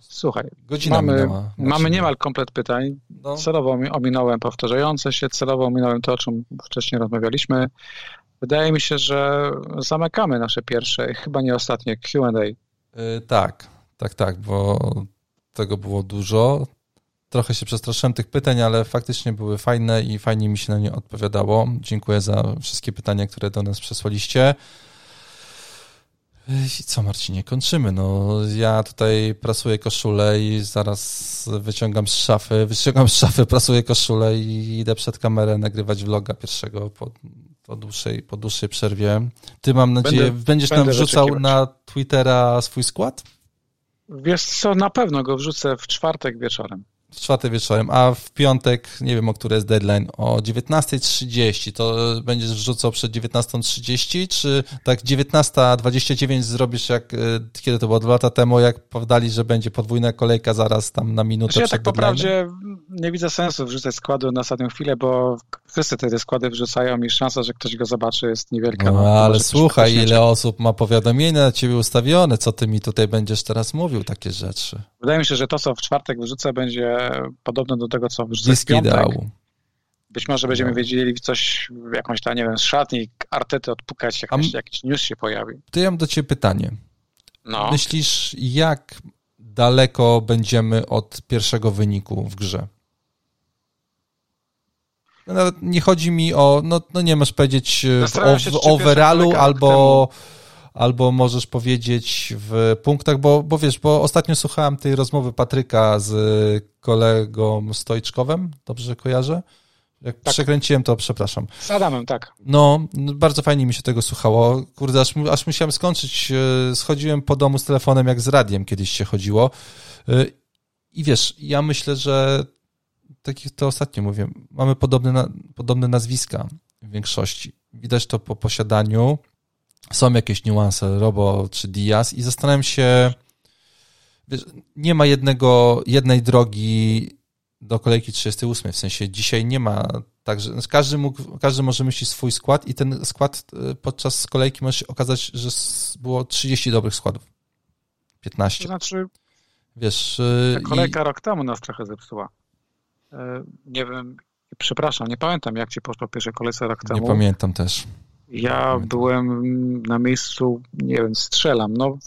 Słuchaj, Godzina mamy, minęła, mamy niemal komplet pytań. No. Celowo ominąłem powtarzające się, celowo ominąłem to, o czym wcześniej rozmawialiśmy. Wydaje mi się, że zamykamy nasze pierwsze, chyba nie ostatnie QA. Yy, tak, tak, tak, bo tego było dużo. Trochę się przestraszyłem tych pytań, ale faktycznie były fajne i fajnie mi się na nie odpowiadało. Dziękuję za wszystkie pytania, które do nas przesłaliście. I co, Marcinie, kończymy. No, ja tutaj prasuję koszulę i zaraz wyciągam z szafy, wyciągam z szafy, prasuję koszulę i idę przed kamerę nagrywać vloga pierwszego po, po, dłuższej, po dłuższej przerwie. Ty, mam nadzieję, będę, będziesz będę nam wrzucał na Twittera swój skład? Wiesz co, na pewno go wrzucę w czwartek wieczorem w czwartek wieczorem, a w piątek, nie wiem o który jest deadline, o 19.30, to będziesz wrzucał przed 19.30, czy tak 19.29 zrobisz jak, e, kiedy to było dwa lata temu, jak podali, że będzie podwójna kolejka zaraz tam na minutę znaczy, Ja tak po prawdzie nie widzę sensu wrzucać składu na ostatnią chwilę, bo wszyscy te składy wrzucają i szansa, że ktoś go zobaczy jest niewielka. No, ale słuchaj, ile osób ma powiadomienia na ciebie ustawione, co ty mi tutaj będziesz teraz mówił takie rzeczy. Wydaje mi się, że to, co w czwartek wrzucę, będzie podobne do tego, co wrzucę w piątek. Ideału. Być może będziemy no. wiedzieli coś, jakąś tam, nie wiem, z szatni, artety odpukać, jak A, jakiś news się pojawi. To ja mam do ciebie pytanie. No. Myślisz, jak daleko będziemy od pierwszego wyniku w grze? No, nawet nie chodzi mi o, no, no nie masz powiedzieć e, w, w overallu albo, albo możesz powiedzieć w punktach, bo, bo wiesz, bo ostatnio słuchałem tej rozmowy Patryka z kolegą Stojczkowem, dobrze kojarzę? Jak tak. przekręciłem, to przepraszam. Z Adamem, tak. No, bardzo fajnie mi się tego słuchało. Kurde, aż, aż musiałem skończyć. E, schodziłem po domu z telefonem, jak z radiem kiedyś się chodziło. E, I wiesz, ja myślę, że tak jak to ostatnio mówię, mamy podobne, podobne nazwiska w większości. widać to po posiadaniu. Są jakieś niuanse, Robo czy Diaz i zastanawiam się, wiesz, nie ma jednego, jednej drogi do kolejki 38, w sensie dzisiaj nie ma tak, że każdy, mógł, każdy może myśleć swój skład i ten skład e, podczas kolejki może się okazać, że było 30 dobrych składów. 15. To znaczy, wiesz... E, kolejka i... rok temu nas trochę zepsuła. E, nie wiem, przepraszam, nie pamiętam jak ci poszło pierwsze kolejce rok temu. Nie pamiętam też. Ja pamiętam. byłem na miejscu, nie wiem, strzelam, no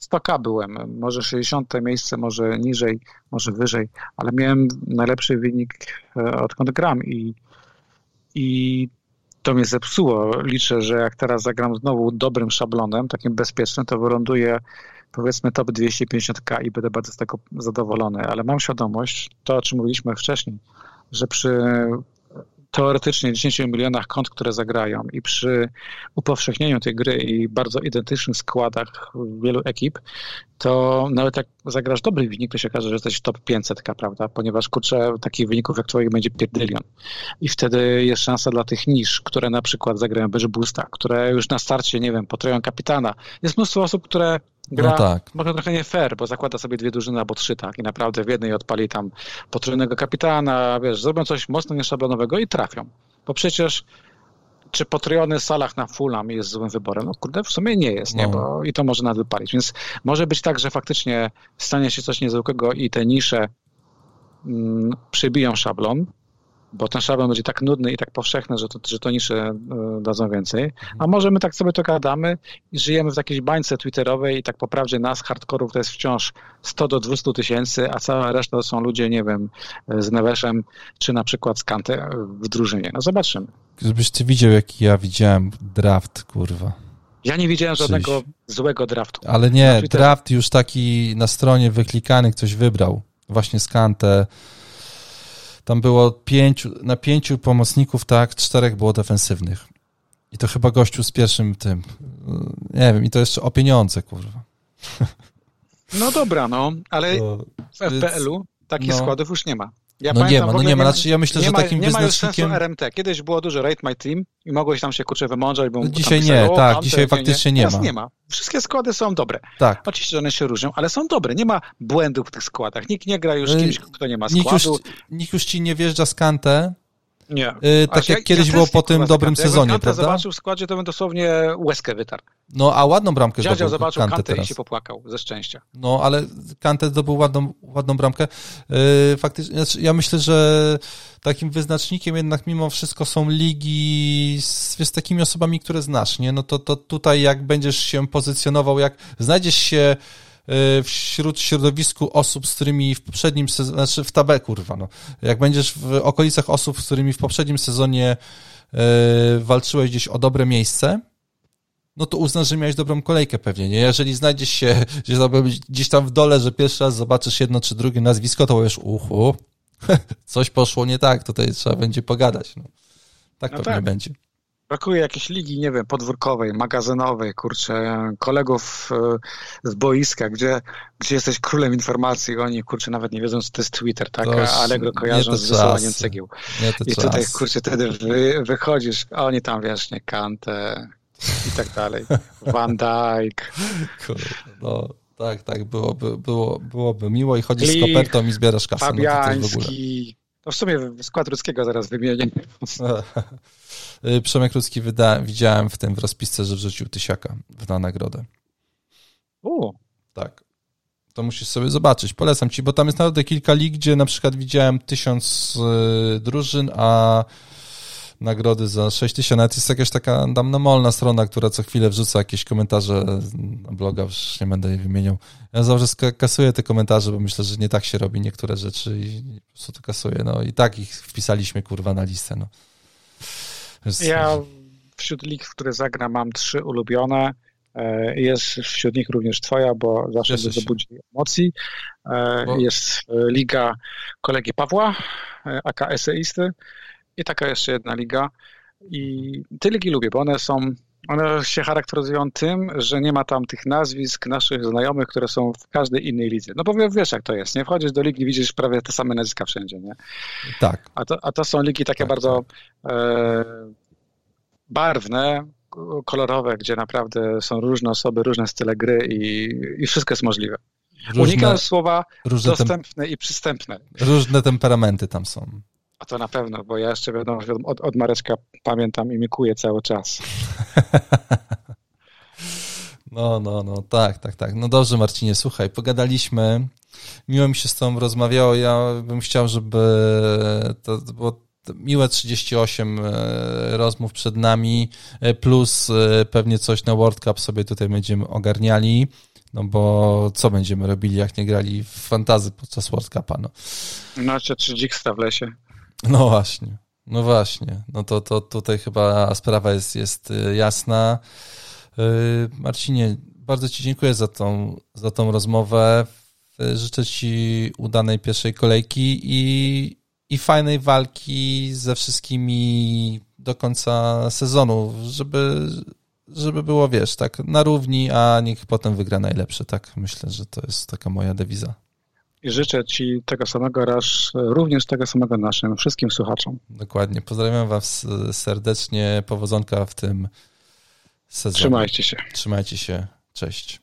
100K byłem, może 60 miejsce, może niżej, może wyżej, ale miałem najlepszy wynik odkąd gram i i to mnie zepsuło. Liczę, że jak teraz zagram znowu dobrym szablonem, takim bezpiecznym, to wyląduję powiedzmy top 250k i będę bardzo z tego zadowolony, ale mam świadomość, to o czym mówiliśmy wcześniej, że przy teoretycznie 10 milionach kont, które zagrają i przy upowszechnieniu tej gry i bardzo identycznych składach wielu ekip, to nawet jak zagrasz dobry wynik, to się okaże, że jesteś top 500, prawda? Ponieważ kurczę, takich wyników jak twoich będzie pierdylion. I wtedy jest szansa dla tych nisz, które na przykład zagrają bez boosta, które już na starcie, nie wiem, potroją kapitana. Jest mnóstwo osób, które gra no tak. może trochę nie fair, bo zakłada sobie dwie drużyny albo trzy, tak? I naprawdę w jednej odpali tam potrójnego kapitana, wiesz, zrobią coś mocno nieszablonowego i trafią. Bo przecież czy potrojony Salah na Fulham jest złym wyborem? No kurde, w sumie nie jest, nie? No. Bo i to może nawet wypalić. Więc może być tak, że faktycznie stanie się coś niezwykłego i te nisze mm, przybiją szablon, bo ten szablon będzie tak nudny i tak powszechny, że to, że to nisze e, dadzą więcej. A może my tak sobie to gadamy i żyjemy w jakiejś bańce twitterowej i tak po prawdzie nas, hardkorów, to jest wciąż 100 do 200 tysięcy, a cała reszta to są ludzie, nie wiem, z Neveszem, czy na przykład z Kante w drużynie. No zobaczymy. Gdybyś ty widział, jaki ja widziałem draft, kurwa. Ja nie widziałem żadnego złego draftu. Ale nie, draft już taki na stronie wyklikany ktoś wybrał. Właśnie z Kante tam było pięciu, na pięciu pomocników, tak, czterech było defensywnych. I to chyba gościu z pierwszym tym. Nie wiem, i to jeszcze o pieniądze, kurwa. No dobra, no, ale w FPL-u takich no. składów już nie ma. Ja no nie ma, no nie ma. Znaczy, ja myślę, nie że takim nie ma już sensu RMT. Kiedyś było dużo Rate My Team i mogłeś tam się kurczę wymądrzać, bo no Dzisiaj nie, tak, dzisiaj faktycznie nie, nie ma. nie ma. Wszystkie składy są dobre. Tak. Oczywiście, że one się różnią, ale są dobre. Nie ma błędów w tych składach. Nikt nie gra już z kimś, kto nie ma składu. Nikt już, nikt już ci nie wjeżdża z kantę, nie. Yy, tak jak ja, kiedyś ja było po tym dobrym sezonie, prawda? zobaczył w składzie, to bym dosłownie łezkę wytarł. No, a ładną bramkę Dziadzia zobaczył Kantę, Kantę i się popłakał ze szczęścia. No, ale Kantę zdobył ładną, ładną bramkę. Yy, faktycznie, znaczy, ja myślę, że takim wyznacznikiem jednak mimo wszystko są ligi z, z takimi osobami, które znasz, nie? No to, to tutaj jak będziesz się pozycjonował, jak znajdziesz się wśród środowisku osób, z którymi w poprzednim sezonie, znaczy w tabę, kurwa, no. Jak będziesz w okolicach osób, z którymi w poprzednim sezonie y, walczyłeś gdzieś o dobre miejsce, no to uznasz, że miałeś dobrą kolejkę pewnie, nie? Jeżeli znajdziesz się gdzieś tam w dole, że pierwszy raz zobaczysz jedno czy drugie nazwisko, to powiesz, uchu, coś poszło nie tak, tutaj trzeba będzie pogadać. No. Tak no pewnie tak. będzie. Brakuje jakiejś ligi, nie wiem, podwórkowej, magazynowej, kurczę, kolegów e, z boiska, gdzie, gdzie jesteś królem informacji, oni, kurczę, nawet nie wiedzą, co to jest Twitter, tak? A Allegro kojarzą z wysyłaniem cegieł. I czas. tutaj, kurczę, wtedy wy, wychodzisz, a oni tam, wiesz, nie, Kante i tak dalej. Van Dijk. Kurde, no. Tak, tak, byłoby, było, byłoby miło i chodzisz Lich, z kopertą i zbierasz kasę. Fabiański. No to w sumie skład ludzkiego zaraz wymienię. Y, Przemek Rudzki wyda, widziałem w tym w rozpisce, że wrzucił tysiaka na nagrodę. U. Tak. To musisz sobie zobaczyć. Polecam ci, bo tam jest naprawdę kilka lig, gdzie na przykład widziałem tysiąc y, drużyn, a nagrody za 6 tysięcy. Nawet jest jakaś taka damnomolna strona, która co chwilę wrzuca jakieś komentarze na bloga, już nie będę jej wymieniał. Ja zawsze kasuję te komentarze, bo myślę, że nie tak się robi niektóre rzeczy i po prostu to kasuję. No i tak ich wpisaliśmy, kurwa, na listę. No. Ja wśród lig, w które zagra, mam trzy ulubione. E, jest wśród nich również twoja, bo zawsze to budzi emocji. E, bo... Jest liga kolegi Pawła, e, aka eseisty i taka jeszcze jedna liga. I te ligi lubię, bo one są, one się charakteryzują tym, że nie ma tam tych nazwisk naszych znajomych, które są w każdej innej lidze. No bo wiesz jak to jest, nie? Wchodzisz do ligi, widzisz prawie te same nazwiska wszędzie, nie? Tak. A to, a to są ligi takie tak, bardzo tak. E, barwne, kolorowe, gdzie naprawdę są różne osoby, różne style gry i, i wszystko jest możliwe. Różne, Unikam słowa dostępne i przystępne. Różne temperamenty tam są. A to na pewno, bo ja jeszcze wiadomo, od, od Mareczka pamiętam i mikuję cały czas. No, no, no, tak, tak, tak. No dobrze, Marcinie, słuchaj, pogadaliśmy. Miło mi się z Tobą rozmawiało. Ja bym chciał, żeby to było miłe 38 e, rozmów przed nami, e, plus e, pewnie coś na World Cup sobie tutaj będziemy ogarniali. No bo co będziemy robili, jak nie grali w fantazy podczas World Cupa? No, no jeszcze 3 w lesie. No właśnie, no właśnie. No to, to tutaj chyba sprawa jest, jest jasna. Marcinie, bardzo Ci dziękuję za tą, za tą rozmowę. Życzę Ci udanej pierwszej kolejki i, i fajnej walki ze wszystkimi do końca sezonu, żeby, żeby było, wiesz, tak na równi, a niech potem wygra najlepszy. Tak myślę, że to jest taka moja dewiza. I życzę Ci tego samego raz, również tego samego naszym wszystkim słuchaczom. Dokładnie. Pozdrawiam Was serdecznie. Powodzonka w tym sezonie. Trzymajcie się. Trzymajcie się. Cześć.